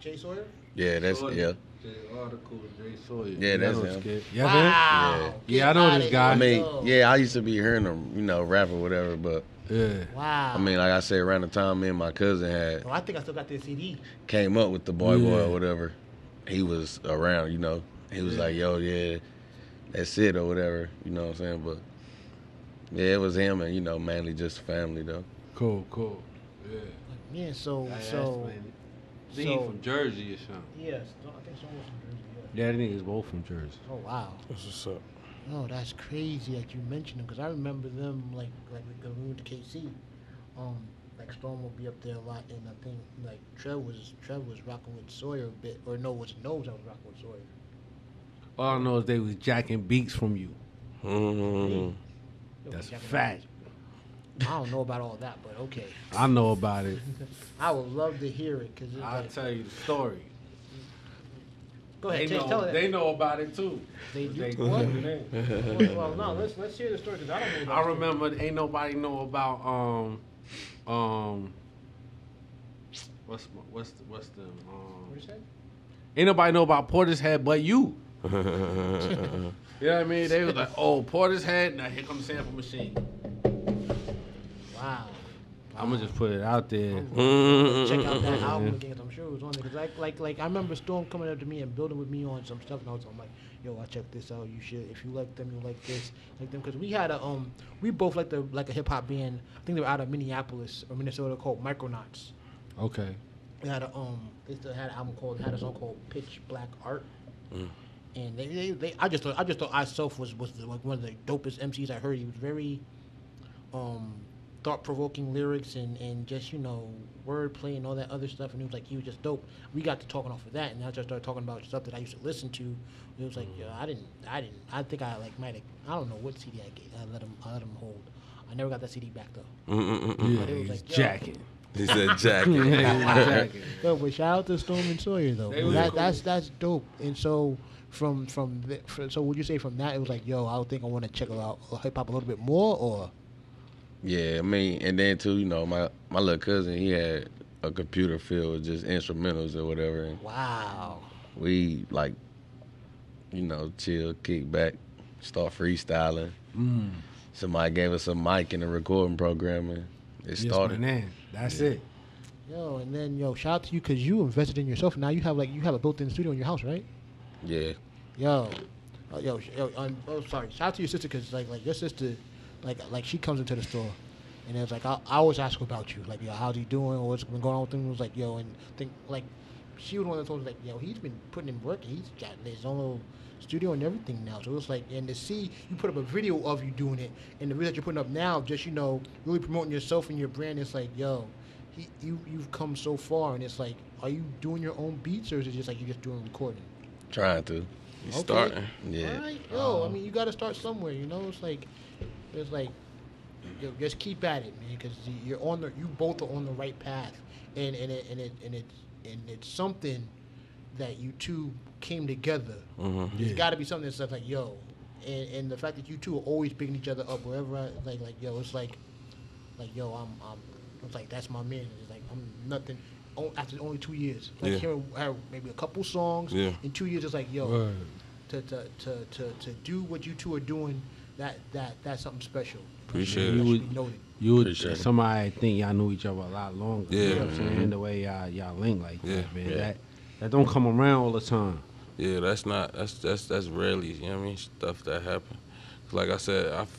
Jay Sawyer. yeah, that's Sawyer. yeah. Jay Article, Jay Sawyer. Yeah, that's I him. this. Yeah, Wow. Yeah, Get I know this guy. I mean, yeah, I used to be hearing him, you know, rap or whatever. But yeah. Wow. I mean, like I said, around the time me and my cousin had Oh, I think I still got this CD. came up with the BoiBoi or whatever, he was around, you know. He was like, yo, yeah, that's it or whatever, you know what I'm saying? But yeah, it was him and, you know, mainly just family though. Cool, cool. Yeah. Yeah. So I so he from Jersey or something. yes, I think Storm was from Jersey. Yeah. Yeah, the niggas both from Jersey. Oh wow. That's what's up. Oh, that's crazy that you mentioned them because I remember them like like when we went to KC. Um, like Storm will be up there a lot, and I think like Trev was Trev was rocking with Sawyer a bit, or no, was Nose that was rocking with Sawyer. All I know is they was jacking beats from you. Mm-hmm. That's a fact. I don't know about all that, but okay. I know about it. *laughs* I would love to hear it because I'll tell you the story. go They ahead, Chase, know, tell it. they know about it too. They do? They *laughs* What? do. well, no, let's let's hear the story because I don't know. About I it. remember ain't nobody know about um um what's my- what's the, what's the um What ain't nobody know about Porter's head but you. *laughs* You know what I mean? They was like, oh, Porter's head. Now here comes sample machine. Wow. I'm gonna just put it out there. *laughs* Check out that album again. 'cause I'm sure it was on there. Cause like, like, like, I remember Storm coming up to me and building with me on some stuff, and I was I'm like, "Yo, I check this out. You should. If you like them, you like this, like them." Cause we had a, um, we both like the like a hip hop band. I think they were out of Minneapolis or Minnesota called Micranots. Okay. They had a um, they still had an album called had a song called Pitch Black Art. And they, they, they, I just thought, I just thought I Self was was the, like one of the dopest MCs I heard. He was very, um, thought provoking lyrics and and just you know wordplay and all that other stuff. And it was like he was just dope. We got to talking off of that, and I just started talking about stuff that I used to listen to. It was like, mm. yeah, I didn't, I didn't, I think I like might have, I don't know what CD I gave, I let him, I let him hold. I never got that CD back though. Mm-mm-mm. Yeah, it was he's like, yo. jacking. He said jacket. *laughs* *laughs* jacking. Yo, but shout out to Storm and Sawyer though. That, cool. That's that's dope. And so from from the, fr so would you say from that it was like, yo, I would think I want to check out uh, hip hop a little bit more, or Yeah, I mean, and then too, you know, my my little cousin, he had a computer filled with just instrumentals or whatever, and wow, we like, you know, chill, kick back, start freestyling. Mm. Somebody gave us a mic and a recording program, and it Yes, started. my man. That's it. yo, and then yo, shout out to you because you invested in yourself. Now you have like you have a built-in studio in your house, right? Yeah, Yo, uh, yo, sh- yo, um, oh sorry, shout out to your sister because like like your sister, like like she comes into the store. And it's like I, I always ask her about you, like yo, how's he doing, or what's been going on with him? It was like yo, and think like she was one that told me like yo, he's been putting in work, he's got his own little studio and everything now. So it was like, and to see you put up a video of you doing it, and the video that you're putting up now, just you know, really promoting yourself and your brand. It's like yo, he, you you've come so far, and it's like, are you doing your own beats, or is it just like you're just doing recording? trying to. He's Okay. starting. Yeah, All right, yo, I um, mean, you got to start somewhere. You know, it's like, it's like, yo, just keep at it, man, because you're on the, you both are on the right path, and and it and it and it's and it's something that you two came together. hmm It's got to be something that's like, yo, and and the fact that you two are always picking each other up wherever, I, like like yo, it's like, like yo, I'm I'm, it's like that's my man. It's like I'm nothing. After only two years, like Yeah. hearing uh, maybe a couple songs Yeah. in two years, it's like yo, Word. to, to, to, to, to do what you two are doing, that that that's something special. Appreciate That it. should be noted. You would Appreciate it. somebody think y'all knew each other a lot longer. You Yeah. know what I'm saying? Mm-hmm. The way y'all y'all link like Yeah. that, man. Yeah. That that don't come around all the time. Yeah, that's not that's that's that's rarely you know what I mean stuff that happen. 'Cause Like I said, I, f-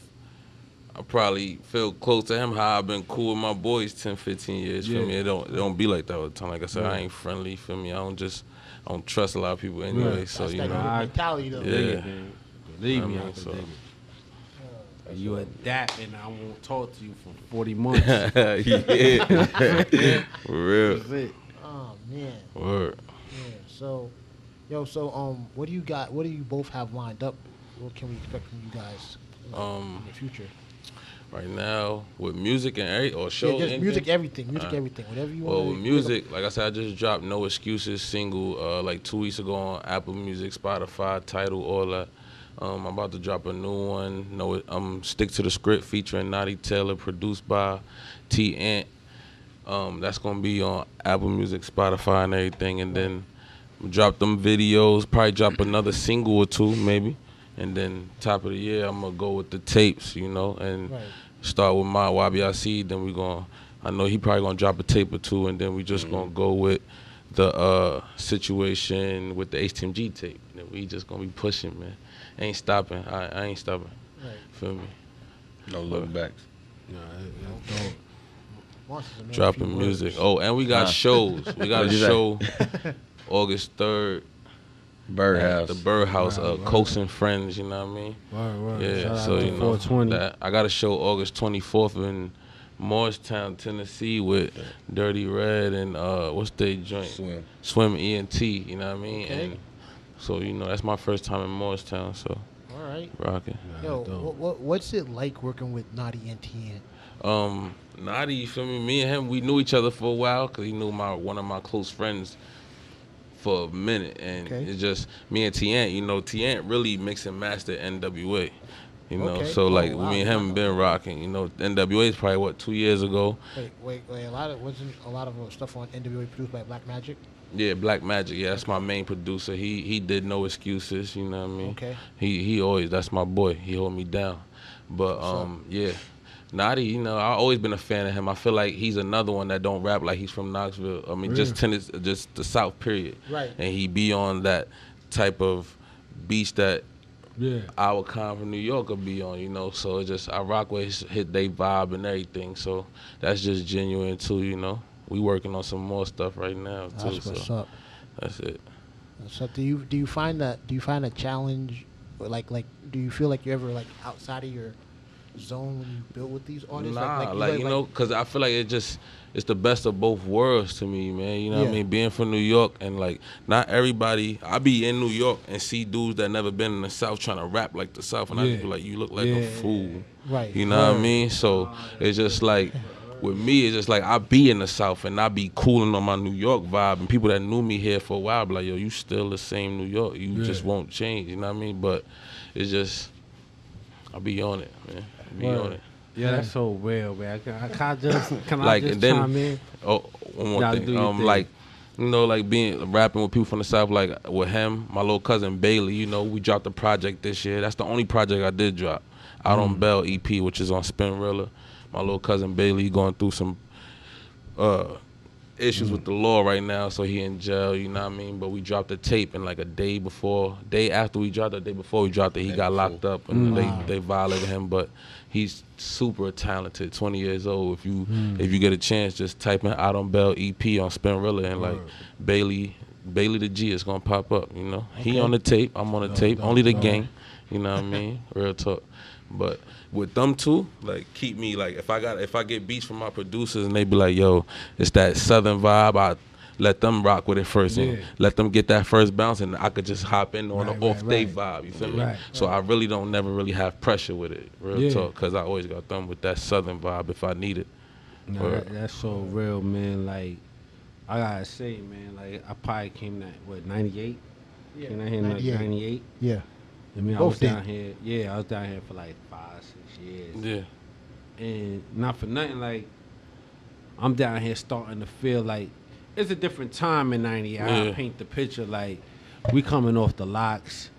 I probably feel close to him how I've been cool with my boys 10, 15 years. Yeah. Feel me? It don't it don't be like that all the time. Like I said, I ain't friendly. Feel me? I don't just I don't trust a lot of people anyway. Right. So that's you that know, I- mentality though. Yeah. Dig it, man. Believe me, I mean, can so- dig it. You adapt, and I won't talk to you for 40 *laughs* months. yeah, *laughs* for real. That's it. Oh man, Word. yeah. So, yo, so um, what do you got? What do you both have lined up? What can we expect from you guys you Um, in the future? Right now with music and every or show yeah, just anything? music, everything, music, Alright. everything, whatever you Well, want. Well, with music, like I said, I just dropped No Excuses single uh, like two weeks ago on Apple Music, Spotify, Tidal, all that. Um, I'm about to drop a new one. No, I'm Stick to the Script featuring Naughty Taylor, produced by T Ant. Um, that's gonna be on Apple Music, Spotify, and everything. And then drop them videos. Probably drop another single or two, maybe. And then top of the year, I'm gonna go with the tapes, you know, and Right. start with my YBIC. Then we gonna, I know he probably gonna drop a tape or two, and then we just gonna go with the uh, situation with the HTMG tape. And we just gonna be pushing, man. Ain't stopping. I, I ain't stopping. Right. Feel me? no look backs. Nah, that- that's dope. Monsters, Dropping music. words. Oh, and we got Huh. shows. We got *laughs* a What'd you say? show *laughs* August third. Birdhouse. The Birdhouse, Wow, uh, wow. Coast and Friends. You know what I mean? Word, word. Yeah, Shout so you know 420. that I got a show August 24th in Morristown, Tennessee with Dirty Red and uh what's they joint? Swim. Swim ENT, you know what I mean? Okay. And so you know that's my first time in Morristown, so All right. rocking. Nah, Yo, what, what, what's it like working with Naughty NTN? Um, Nadi, you feel me? Me and him, we knew each other for a while because he knew my one of my close friends for a minute, and Okay. it's just me and T You know, T really mix and master NWA. You know, Okay. so Oh, like wow. me and him been rocking. You know, NWA is probably what two years ago. Wait, wait, wait. A lot of wasn't a lot of uh, stuff on NWA produced by Black Magic. Yeah, Black Magic. Yeah, that's my main producer. He he did no excuses. You know what I mean? Okay. He he always that's my boy. He hold me down. But What's up? um yeah, Nadi. You know I always been a fan of him. I feel like he's another one that don't rap like he's from Knoxville. I mean just Tennessee, just the South period. Right. And he be on that type of beach that Yeah. our con from New York will be on. You know, so it just I rock with his hit they vibe and everything. So that's just genuine too. You know. We working on some more stuff right now too. That's what's so up. that's it. So do you do you find that do you find a challenge, or like like do you feel like you're ever like outside of your zone when you build with these artists? Nah, you like, you know, cause I feel like it just it's the best of both worlds to me, man. You know what I mean? Being from New York and like not everybody. I be in New York and see dudes that never been in the South trying to rap like the South, and I Yeah. just be like, you look like Yeah. a fool. right? You know what I mean? So it's just like with me, it's just like I be in the South and I be cooling on my New York vibe, and people that knew me here for a while be like, yo, you still the same New York. You Yeah. just won't change. You know what I mean? But it's just I be on it, man. I be Word. on it. Yeah, that's so real, man. Can I, can I just can Like, I just then- chime in? Oh, one more thing. Um, thing. like, you know, like being rapping with people from the south, like with him, my little cousin Bailey. You know, we dropped a project this year. That's the only project I did drop. Out Mm. on Bell EP, which is on Spinrilla. My little cousin Bailey going through some uh issues with the law right now, so he in jail. You know what I mean? But we dropped the tape, and like a day before, day after we dropped it, day before we dropped it, he got locked up, and Wow. they they violated him. But he's super talented, 20 years old. If you if you get a chance, just type in Out on Bell EP on Spinrilla, and like Bailey Bailey the G is gonna pop up. You know, he on the tape, I'm on the No, tape. no, Only the no. gang. You know what I mean? Real talk. But with them two, like keep me like if I got if I get beats from my producers and they be like, yo, it's that southern vibe, I let them rock with it first and let them get that first bounce and I could just hop in on Right, the off right, day right. vibe. You feel me? Right, So I really don't never really have pressure with it. Real Yeah. talk, because I always got them with that southern vibe if I need it. Nah, Word. that, that's so real, man. Like I gotta say, man. Like I probably came that what ninety eight. Yeah, Came out here in like 98. Yeah. I mean, I Both was did. down here. Yeah, I was down here for like five, six years. Yeah. and not for nothing, like I'm down here starting to feel like it's a different time in '98. I Yeah. paint the picture like we coming off the LOX,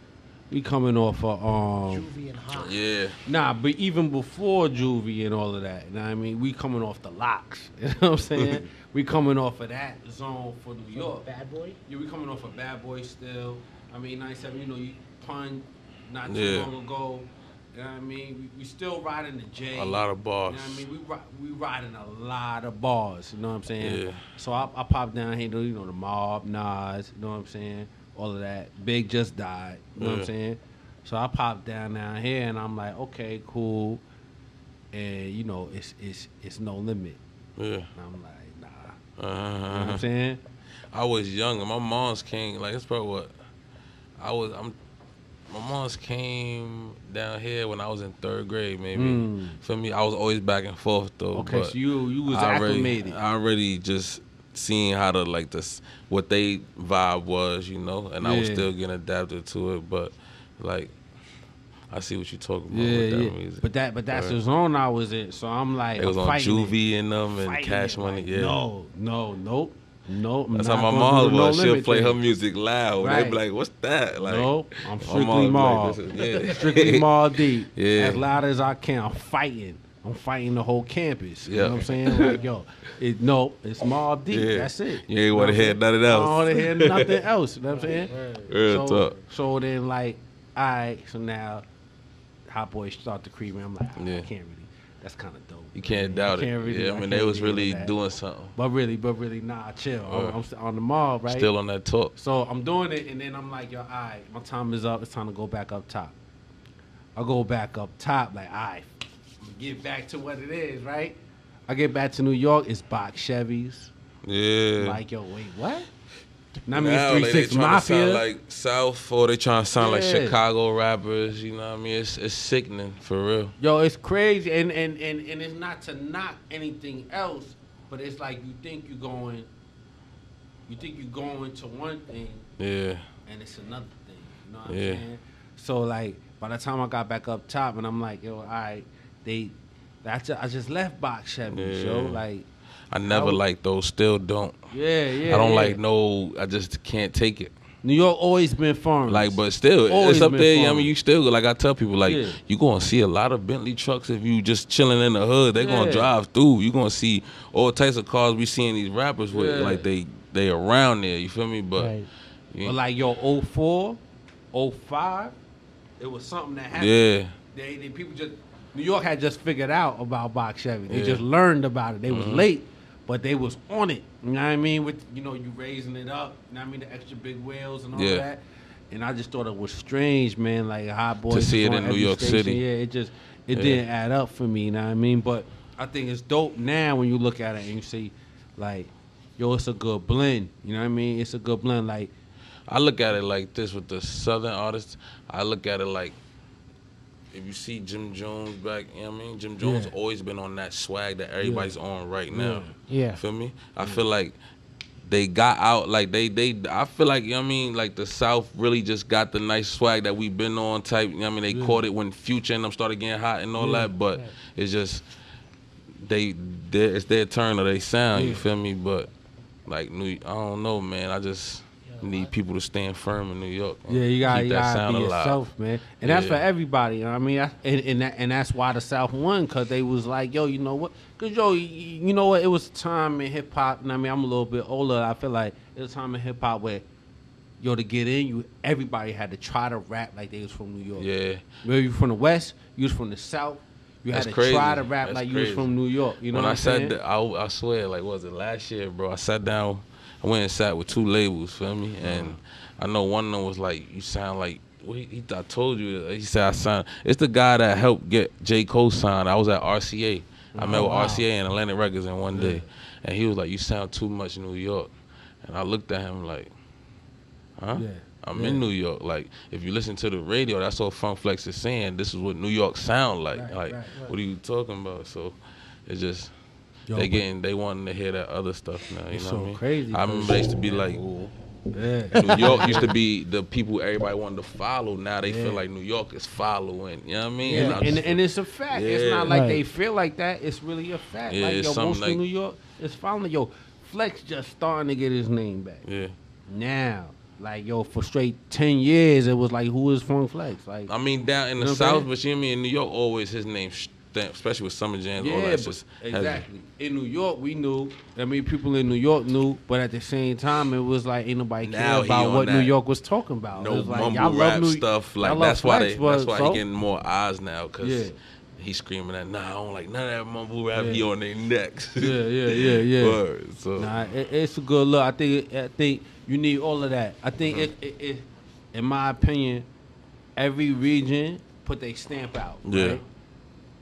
we coming off of um Juvie and Hot. Yeah. nah, but even before juvie and all of that, you know what I mean? We coming off the LOX, *laughs* you know what I'm saying? *laughs* we coming off of that zone for New York. Bad boy. Yeah, we coming off of Bad Boy still. I mean, 97, you know, you pun not too Yeah. long ago. You know what I mean? We, we still riding the J. A lot of bars. You know what I mean? We we riding a lot of bars. You know what I'm saying? Yeah. So I, I pop down here, you know, the mob, Nas. You know what I'm saying? All of that. Big just died. You know what I'm saying? So I pop down down here, and I'm like, okay, cool. And you know, it's it's it's no limit. Yeah. And I'm like, nah. Uh-huh. You know what I'm saying? I was young and my mom's came like it's probably what I was I'm my mom's came down here when I was in third grade maybe. Mm. For me, I was always back and forth though. Okay, so you you was I already, acclimated. I already just seeing how to like this what they vibe was, you know, and I was still getting adapted to it. But like I see what you're talking about Yeah, with that yeah. music. But that but that's Right. the zone I was in. So I'm like, it was I'm on fighting it. Juvie and them and Cash it, Money. like, yeah. No, no, nope. I'm That's how my mom the no was. She'll play her music loud. They'd be like, "What's that?" Like, nope. I'm strictly mom would be mob. like, *laughs* yeah. strictly Mobb Deep. Yeah. As loud as I can. I'm fighting. I'm fighting the whole campus. You know Yeah. what I'm saying? Like, yo, it no, it's Mobb Deep. Yeah. That's it. You ain't wanna what I'm hear nothing I don't want to hear nothing else. You know what I'm saying? Real so, talk. so then like, all right, so now Hot Boys start to creep in. I'm like, ah, Yeah. I can't really. That's kind of dope. You can't doubt it. can't really- yeah, I I mean, they was really really do that. doing something. But really, but really, nah, chill. I'm, Word. I'm on the mob, right? Still on that talk. So I'm doing it, and then I'm like, yo, all right, my time is up. It's time to go back up top. I go back up top, like, all right, I'm gonna get back to what it is, right? I get back to New York, it's box Chevys. Yeah. Like, yo, wait, what? Mean, now three like, six they trying to sound like South or they trying to sound like Chicago rappers. You know what I mean? It's it's sickening for real. Yo, it's crazy, and, and and and it's not to knock anything else, but it's like you think you're going, you think you're going to one thing, Yeah. and it's another thing. You know what I'm Yeah. saying? So like, by the time I got back up top, and I'm like, yo, all right, they, I just, I just left box Chevy, yo, Yeah. like, I never I would- like those. Still don't. yeah, yeah. I don't yeah. like no. I just can't take it. New York always been foreign. Like, but still, Always it's up been there. I mean, you still like I tell people, like Yeah. you gonna see a lot of Bentley trucks if you just chilling in the hood. They gonna drive through. You gonna see all types of cars we seeing these rappers with. Yeah. Like they they around there. You feel me? But Right. you- But like your 04, 05, it was something that happened. yeah, They, they people just New York had just figured out about box Chevy. They Yeah. just learned about it. They was Mhm. late, but they was on it. You know what I mean? With you know you raising it up. You know what I mean? The extra big wheels and all Yeah. that. And I just thought it was strange, man. Like hot boys To see it in New York station. City. Yeah, it just it Yeah. didn't add up for me. You know what I mean? But I think it's dope now when you look at it and you see, like, yo, it's a good blend. You know what I mean? It's a good blend. Like, I look at it like this with the southern artists. I look at it like if you see Jim Jones back, you know what I mean? Jim Jones Yeah. always been on that swag that everybody's on right now. Yeah. Feel me? I feel like they got out like they they I feel like you know what I mean like the South really just got the nice swag that we've been on type you know what I mean they caught it when Future and them started getting hot and all that but Right. it's just they they- it's their turn or they sound you feel me but like New I don't know man I just need people to stand firm in New York Yeah, you gotta, keep you that gotta sound be alive. yourself, man. And that's for everybody. You know what I mean, and and, that, and that's why the South won because they was like, yo, you know what? Because yo, you know what? It was time in hip hop. And I mean, I'm a little bit older. I feel like it was time in hip hop where, yo, to get in, you everybody had to try to rap like they was from New York. yeah Whether you from the West, you was from the South. You That's had to crazy. try to rap That's like you was from New York. You know when what I I'm sat, saying? th- I, I swear, like, what was it last year, bro? I sat down, I went and sat with two labels, feel me? And I know one of them was like, "You sound like." Well, he, he, I told you. He said I signed. It's the guy that helped get J Cole signed. I was at RCA. I met Oh, with wow. RCA and Atlantic Records in one day, and he was like, "You sound too much New York." And I looked at him like, "Huh?" Yeah. I'm Yeah. in New York. Like, if you listen to the radio, that's all Funk Flex is saying. This is what New York sound like. Right, like, right, right. what are you talking about? So, it's just Yo, they but- getting they wanting to hear that other stuff now. You It's know so what I mean? crazy, I remember cause- they used to be like yeah. New York used to be the people everybody wanted to follow. Now they Yeah. feel like New York is following. You know what I mean? And, I and, just- and it's a fact. It's not like Right. they feel like that. It's really a fact. Yeah, like it's yo, something most of New York is following. Yo, Flex just starting to get his name back yeah. now. Like yo, for straight ten years, it was like who is Funk Flex? Like I mean, down in the You know South, saying? but you know mean in New York, always his name, stamped, especially with Summer Jams. all yeah, that's but just heavy. exactly. In New York, we knew. I mean, people in New York knew, but at the same time, it was like ain't nobody care Now about what New York was talking about. it No was like, mumble y'all rap love New, stuff. Like that's why they. That's why so? he getting more eyes now because Yeah. he's screaming that. Nah, I don't like none of that mumble rap. Yeah. He on their necks. Yeah, yeah, yeah, *laughs* yeah. Word. So Nah, it, it's a good look. I think I think you need all of that. I think it, Mm-hmm. it, it, in my opinion, every region put their stamp out. Yeah. Right?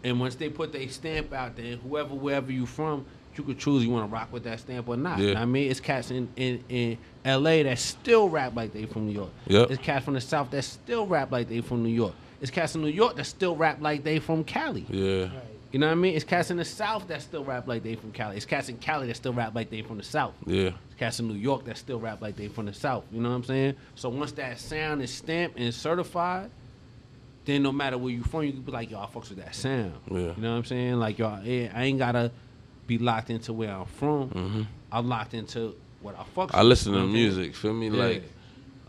And once they put their stamp out, there, whoever wherever you from, you could choose you want to rock with that stamp or not. Yeah. I mean, it's cats in, in, in L.A. that still rap like they from New York. Yep. It's cats from the South that still rap like they from New York. It's cats in New York that still rap like they from Cali. yeah. You know what I mean? It's cats in the South that still rap like they from Cali. It's cats in Cali that still rap like they from the South. Yeah. It's cats in New York that still rap like they from the South. You know what I'm saying? So once that sound is stamped and certified, then no matter where you from, you can be like, yo, I fucks with that sound. Yeah. You know what I'm saying? Like, yo, I I ain't gotta be locked into where I'm from. Mhm. I'm locked into what I fucks. I with, listen you to know what I'm saying? music. Feel me? Yeah. Like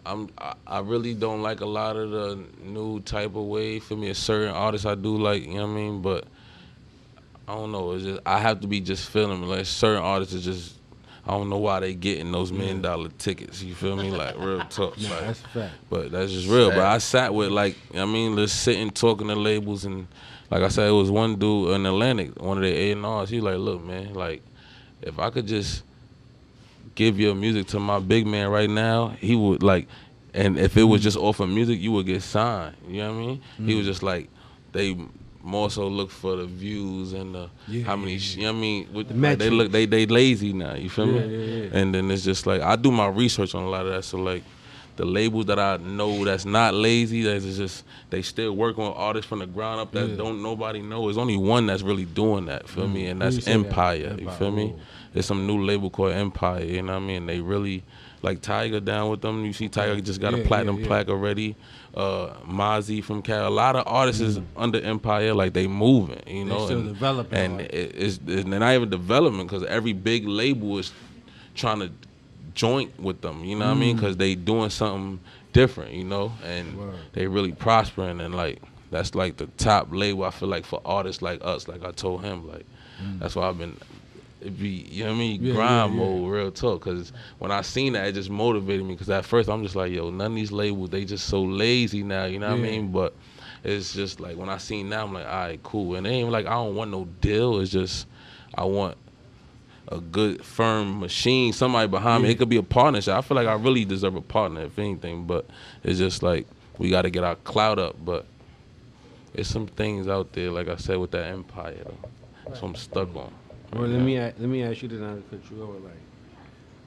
I'm. I, I really don't like a lot of the new type of way. For me, a certain artists I do like. You know what I mean? But I don't know. It's just I have to be just feeling like certain artists are just. I don't know why they getting those million dollar tickets. You feel me? Like real *laughs* talk. Nah, like, that's a fact. But that's just real. But I sat with like I mean, just sitting talking to labels and like I said, it was one dude in Atlantic, one of the A and R's. He like, look, man, like if I could just give your music to my big man right now, he would like. And if it was mm. just off of music, you would get signed. You know what I mean? He was mm. just like, they more so look for the views and the Yeah, how many. yeah, sh- You know I mean, with, The like, they look they they lazy now. You feel Yeah, me? yeah, yeah. And then it's just like I do my research on a lot of that. So like the labels that I know that's not lazy, that's just they still work on artists from the ground up that Yeah. don't nobody know. There's only one that's really doing that. Feel me? And that's say that? Empire. You Empire, feel me? There's some new label called Empire. You know what I mean? They really like Tiger down with them. You see Tiger just got Yeah, a platinum yeah. plaque already. Uh, Mozzy from Cal. A lot of artists is under Empire. Like they moving. You know. They know, still and, developing and it, it's, it's not even development because every big label is trying to joint with them. You know what I mean? Because they doing something different. You know, and Mm. Word. they really prospering and like that's like the top label. I feel like for artists like us. Like I told him, like that's why I've been. It be you know what I mean. Yeah, grind yeah, yeah. mode real talk because when I seen that it just motivated me because at first I'm just like yo none of these labels they just so lazy now you know what I mean? But it's just like when I seen that I'm like all right cool. And it ain't like I don't want no deal it's just I want a good firm machine somebody behind me. It could be a partnership. I feel like I really deserve a partner if anything but it's just like we got to get our clout up but there's some things out there like I said with that empire though. So I'm stuck on Well, let me a- let me ask you this now because you over like,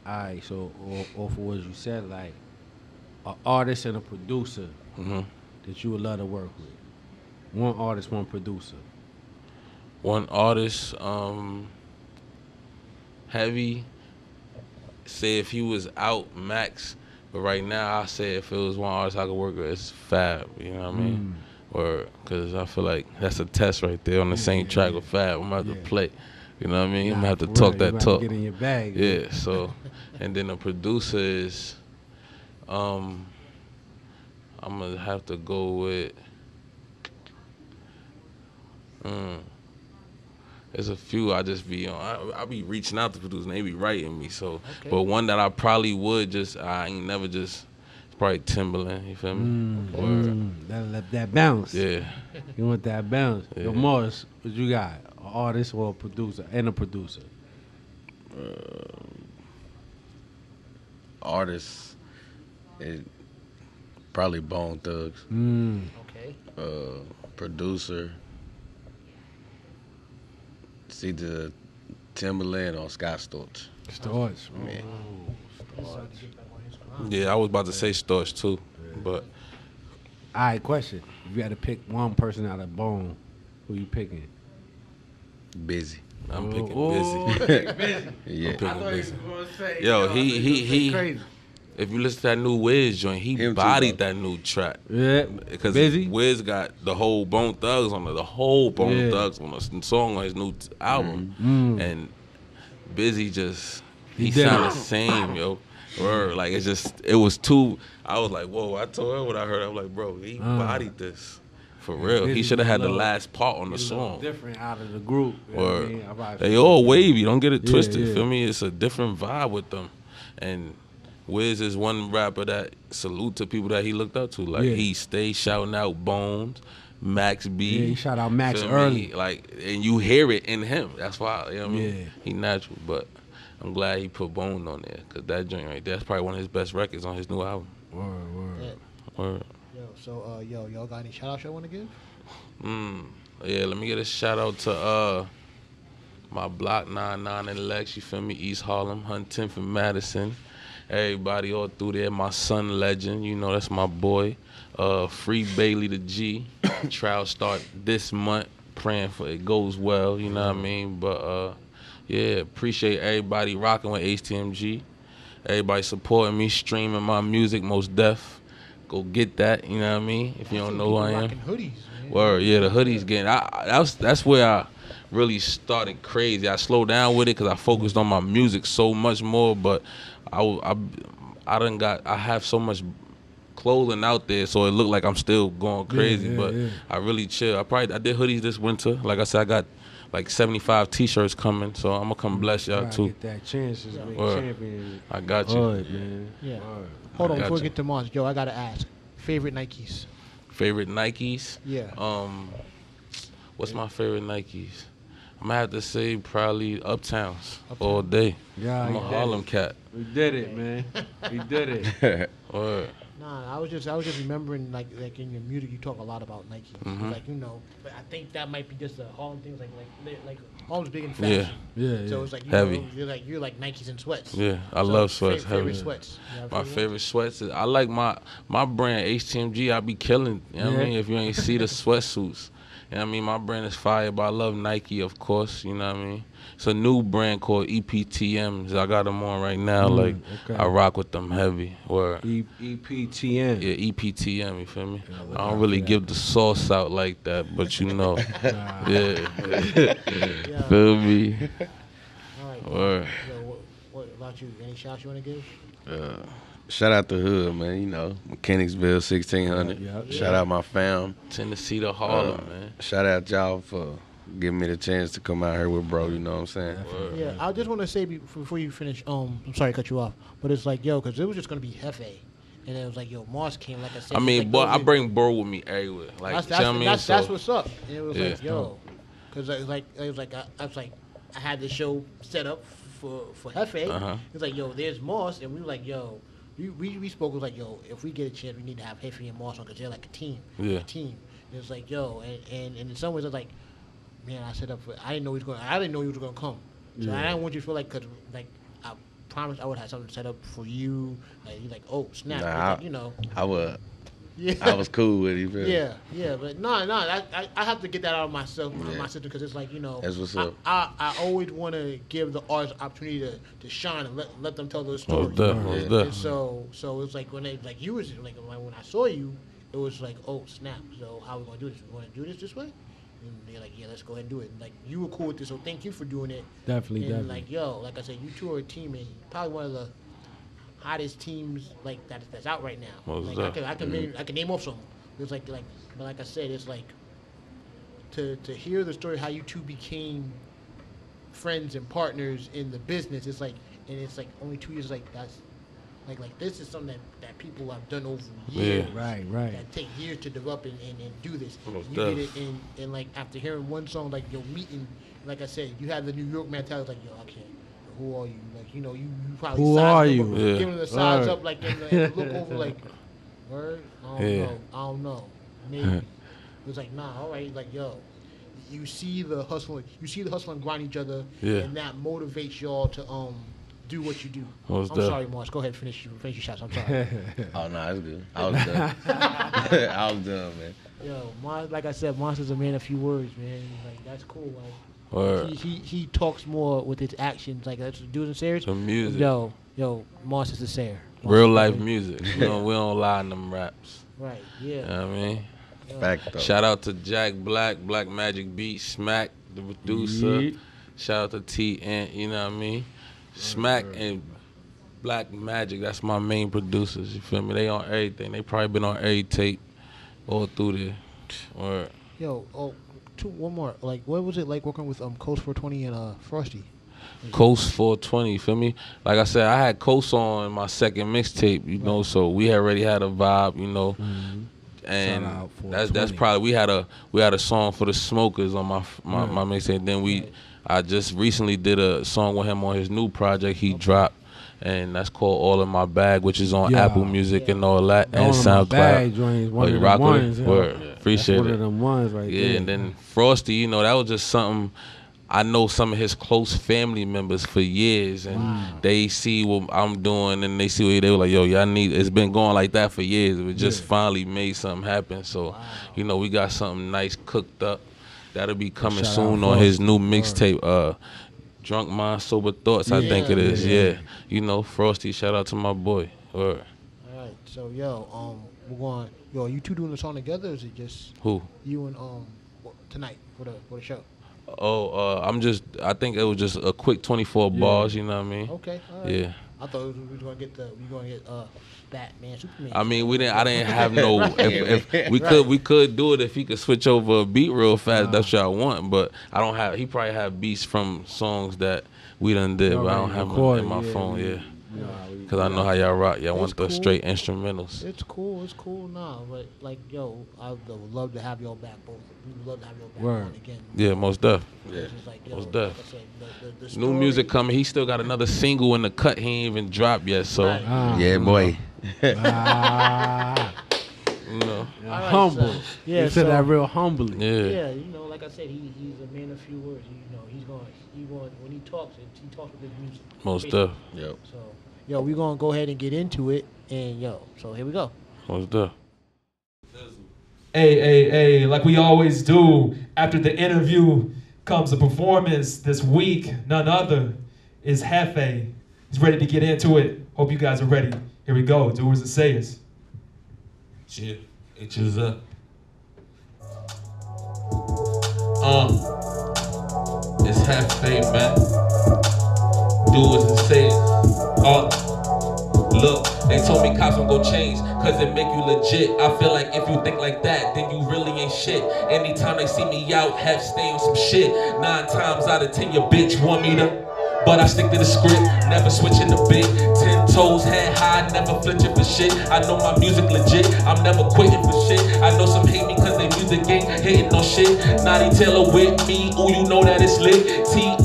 all right. So off of what you said, like, an artist and a producer hmm that you would love to work with. One artist, one producer. one artist, um, heavy. Say if he was out max, but right now I say if it was one artist I could work with, it's Fab. You know what I mean? Or because I feel like that's a test right there on the same track with Fab. I'm Yeah. to play. You know what I mean? I'm gonna have to talk real, that you talk. Get in your bag. Yeah. So, and then the producer is, um, I'm gonna have to go with. Mm, there's a few I just be on. I, I be reaching out to producers, and they be writing me. So, Okay. but one that I probably would just I ain't never just probably Timbaland. You feel me? Mm, Word. mm, that, that, that bounce. Yeah. You want that bounce. Yeah. Yo, Morris, what you got? An artist or a producer? And a producer. Artists, it probably Bone Thugs. Mm. Okay. Uh, producer, it's either Timbaland or Scott Storch. Starts. Man. Yeah, I was about to say Storch too, but All right, question. If you had to pick one person out of Bone, who you picking? Bizzy. I'm picking Oh, Bizzy. Yeah. *laughs* I'm picking Bizzy. say, Yo, he- he- he- crazy. If you listen to that new Wiz joint, he Him bodied bro. that new track. Yeah, Because. Wiz got the whole Bone Thugs on it, the whole Bone Yeah. Thugs on a song on his new t- album, Mm. and Bizzy just he, He did sounded the same, yo. Word, like it's just it was too. I was like, whoa! I told her what I heard. I was like, bro, he Uh. bodied this for real. He should have had the was a little- last part on the He's a little song. different out of the group. You know what I mean? They all wavy. Don't get it Yeah, twisted. yeah. Feel me? It's a different vibe with them. And Wiz is one rapper that salute to people that he looked up to. Like Yeah. he stay shouting out Bones, Max B. Yeah, he shout out Max Feel me? early. Like and you hear it in him. That's why you know what I mean. Yeah. He natural, but I'm glad he put Bone on there because that joint right there, that's probably one of his best records on his new album. Word, word. Word. So uh, yo, y'all got any shout outs y'all want to give? Mm. Yeah, let me get a shout out to uh my block 99 in Lex, you feel me? East Harlem, Huntington and Madison. Everybody all through there. My son legend, you know that's my boy. Uh Free Bailey the G. *coughs* Trial start this month. Praying for it goes well, you know what I mean? But uh yeah, appreciate everybody rocking with HTMG. Everybody supporting me, streaming my music, most deaf. Go get that, you know what I mean? If you don't know who I am. Rocking hoodies, man. Word, yeah, the hoodies getting. I, I- that's that's where I really started crazy. I slowed down with it because I focused on my music so much more. But I, w- I, I done got. I have so much clothing out there, so it looked like I'm still going crazy. yeah, but yeah. I really chill. I probably I did hoodies this winter. Like I said, I got like 75 t-shirts coming, so I'm gonna come mm-hmm. bless y'all Gotta too. Get that chance to make champion. I got you. Hood, man. Yeah. Word. Hold on, I before we get to Mars, Joe, I gotta ask. Favorite Nikes? Favorite Nikes. Yeah. Um, what's my favorite Nikes? I'm gonna have to say probably Uptowns all day. Yeah, I'm you a did Harlem it. cat. We did it, man. We did it. *laughs* Word. Nah, I was just I was just remembering like like in your music you talk a lot about Nike. Mhm. Like you know, but I think that might be just a Harlem thing. Like like like Harlem's big in Yeah. fashion. Yeah, So it's like you Heavy. Know, you're like you're like Nikes and sweats. Yeah, I So, love fa- sweats. Favorite heavy. sweats. You My favorite favorite sweats is I like my my brand HTMG. I be killing. You know what I mean? If you ain't see the sweatsuits, you know what I mean? My brand is fire, but I love Nike, of course. You know what I mean? It's a new brand called EPTMs. I got them on right now. Mm, like okay. I rock with them heavy. Word. E- EPTN. Yeah, E EPTM. You feel me? Yeah, I don't really give the sauce out like that, but you know, *laughs* Nah. yeah. Yeah. feel me? *laughs* All right. Word. Yo, what, what about you? Any shots you want to give? Uh, shout out to Hood, man. You know, Mechanicsville, sixteen hundred. Yeah, yeah. Shout out my fam. Tennessee to Harlem, Uh, man. Shout out y'all for giving me the chance to come out here with bro. You know what I'm saying? Word. Yeah, I just want to say before you finish. Um, I'm sorry to cut you off, but it's like yo, because it was just gonna be Jefe, and it was like yo, Moss came like I said. I mean, like, boy, I bring bro with me everywhere. Like, that's you that's, know what I mean? that's, So- that's what's up. And it was like yo, because it was like it was like I, I was like I had the show set up for for Jefe. Uh-huh. It was like yo, there's Moss, and we were like yo. We, we, we spoke it was like yo if we get a chance we need to have Jefe and Moss on because they're like a team Yeah. a team it was like yo and, and, and in some ways it's like man I set up for I didn't know he was going I didn't know he was going to come. So I didn't want you to feel like because like I promised I would have something set up for you. Like you like oh snap. Nah, It's I- like, you know. I was yeah I was cool with you. feel me? yeah, yeah, but no, no, I, I, I have to get that out of myself, my, Yeah. my system, because it's like you know, That's what's I, up. I, I always want to give the artists opportunity to, to shine and let, let them tell their story. Most def, most Yeah. def. And so, so it's like when they like you was like when when I saw you, it was like oh snap. So how are we gonna do this? We gonna do this this way? And they're like, yeah, let's go ahead and do it. And like you were cool with this, so thank you for doing it. Definitely, and definitely. like yo, like I said, you two are a team, and probably one of the hottest teams like that that's out right now. Most like I def. can I can name I can name off some. It's like like but like I said, it's like to to hear the story how you two became friends and partners in the business. It's like and it's like only two years. Like that's like like this is something that, that people have done over years. Yeah. Right, right. That take years to develop and, and, and do this. Most you did it in, in like after hearing one song like your meeting. Like I said, you have the New York mentality. Like yo, I can't. Who are you? Like you know, you, you probably Who are you? up, Yeah. giving the size Word. up like in and look over *laughs* like word. I don't Yeah. know. I don't know. Maybe. it was like nah. All right. Like yo, you see the hustle. You see the hustle and grind each other, Yeah. and that motivates y'all to um do what you do. Most I'm def. sorry, Mars. Go ahead, finish your finish your shots. I'm sorry. *laughs* Oh no, it's good. I was done. *laughs* I was done, man. Yo, Mars, like I said, Monster's a man of few words, man. Like that's cool. Like Word. he, he he talks more with his actions. Like that's dudes and serious. The music. Yo, yo, Monster's a sayer. Real life music. We *laughs* don't, we don't lie in them raps. Right. You Yeah. know what I mean? yeah. Fact though. Shout out to Jack Black, Black Magic Beat, Smack, the producer. Yeet. Shout out to T Ant, you know what I mean? Smack and Black Magic, that's my main producers, you feel me? They on everything. They probably been on every tape all through there. Or Yo, oh, two, one more. Like, what was it like working with um Coast 420 and uh Frosty? Coast 420, you feel me? Like I said, I had Coast on my second mixtape, you know, so we already had a vibe, you know. And Shout out that's that's probably we had a we had a song for the Smokers on my my, my mixtape. Then we I just recently did a song with him on his new project he dropped, and that's called All in My Bag, which is on Yeah. Apple Music and all that, All and my bag SoundCloud. joints, Oh, one you of rock them with it? ones. yeah. Word. That's Appreciate one it. of them ones right Yeah, there. and then Frosty, you know, that was just something. I know some of his close family members for years, and they see what I'm doing, and they see what they were like, "Yo, y'all need." It's been going like that for years. We just finally made something happen. So, you know, we got something nice cooked up. That'll be coming Shout soon on his new mixtape, uh, "Drunk Mind, Sober Thoughts." I think it is. Yeah, yeah, Yeah, you know, Frosty. Shout out to my boy. Word. All right. So yo, um, we're going. Yo, are you two doing the song together? Or is it just Who? you and um tonight for the for the show? Oh, uh, I'm just. I think it was just a quick 24 bars. You know what I mean? Okay. All right. Yeah. I thought we were gonna get the we gonna get uh Batman Superman. I mean, we didn't. I didn't have no. Right. *laughs* If, if we Right. could, we could do it if he could switch over a beat real fast. That's what I want. But I don't have. He probably have beats from songs that we done did, but I don't have them in my yeah, phone. we- Yeah, Nah, we- because I know how y'all rock. Y'all want the cool. straight instrumentals. It's cool. It's cool now, but like yo, I would love to have y'all back both. We would love to have y'all back Word. on again. Yeah, most def. Yeah. Like, yo, Most like def. I said, the, the, the New music coming. He still got another single in the cut. He ain't even dropped yet. So Right. Ah, Yeah, ah. boy. Ah, You know. All right, humble. so- yeah, he said so- that real humbly. Yeah. Yeah, you know, like I said, he, he's a man of few words. You know, he's going, he going when he talks, he talks with his music. Most Basically. def. Yep. So, yo, we're gonna go ahead and get into it, and yo, so here we go. Most def. Hey, hey, hey, like we always do, after the interview comes a performance this week. None other is Jefe. He's ready to get into it. Hope you guys are ready. Here we go. Doers and sayers. Yeah, it is up. Um, it's half fame, man. Do as it says. Uh, look, they told me cops don't go change, cause it make you legit. I feel like if you think like that, then you really ain't shit. Anytime they see me out, have stay on some shit. Nine times out of ten, your bitch want me to. But I stick to the script, never switching the bit. Ten toes, head high, never flinching for shit. I know my music legit, I'm never quitting for shit. I know some hate me cause they music ain't hitting no shit. Naughty Taylor with me, ooh, you know that it's lit. T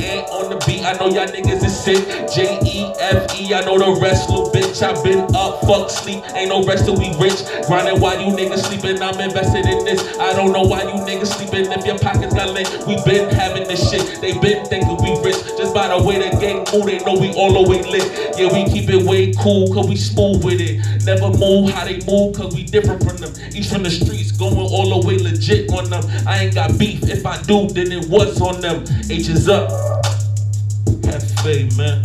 I know y'all niggas is sick. J E F E, I know the rest, little bitch. i been up, fuck sleep, ain't no rest till we rich. Grinding while you niggas sleeping, I'm invested in this. I don't know why you niggas sleeping if your pockets got lit. We been having this shit, they been thinking we rich. Just by the way the gang move, they know we all the way lit. Yeah, we keep it way cool, cause we smooth with it. Never move how they move, cause we different from them. Each from the streets, going all the way legit on them. I ain't got beef, if I do, then it was on them. H is up. Faith, man.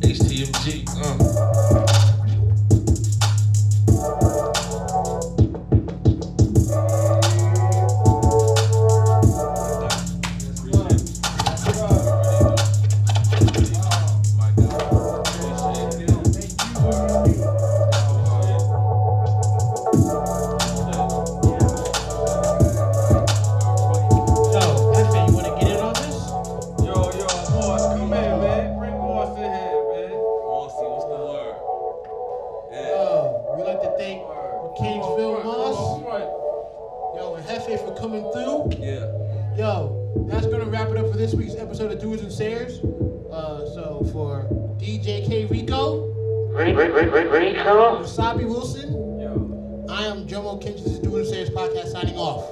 HTMG, uh. Wasabi Wilson, Yo. I am Jomo Kinch. This is Doers and podcast signing off.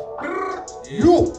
You.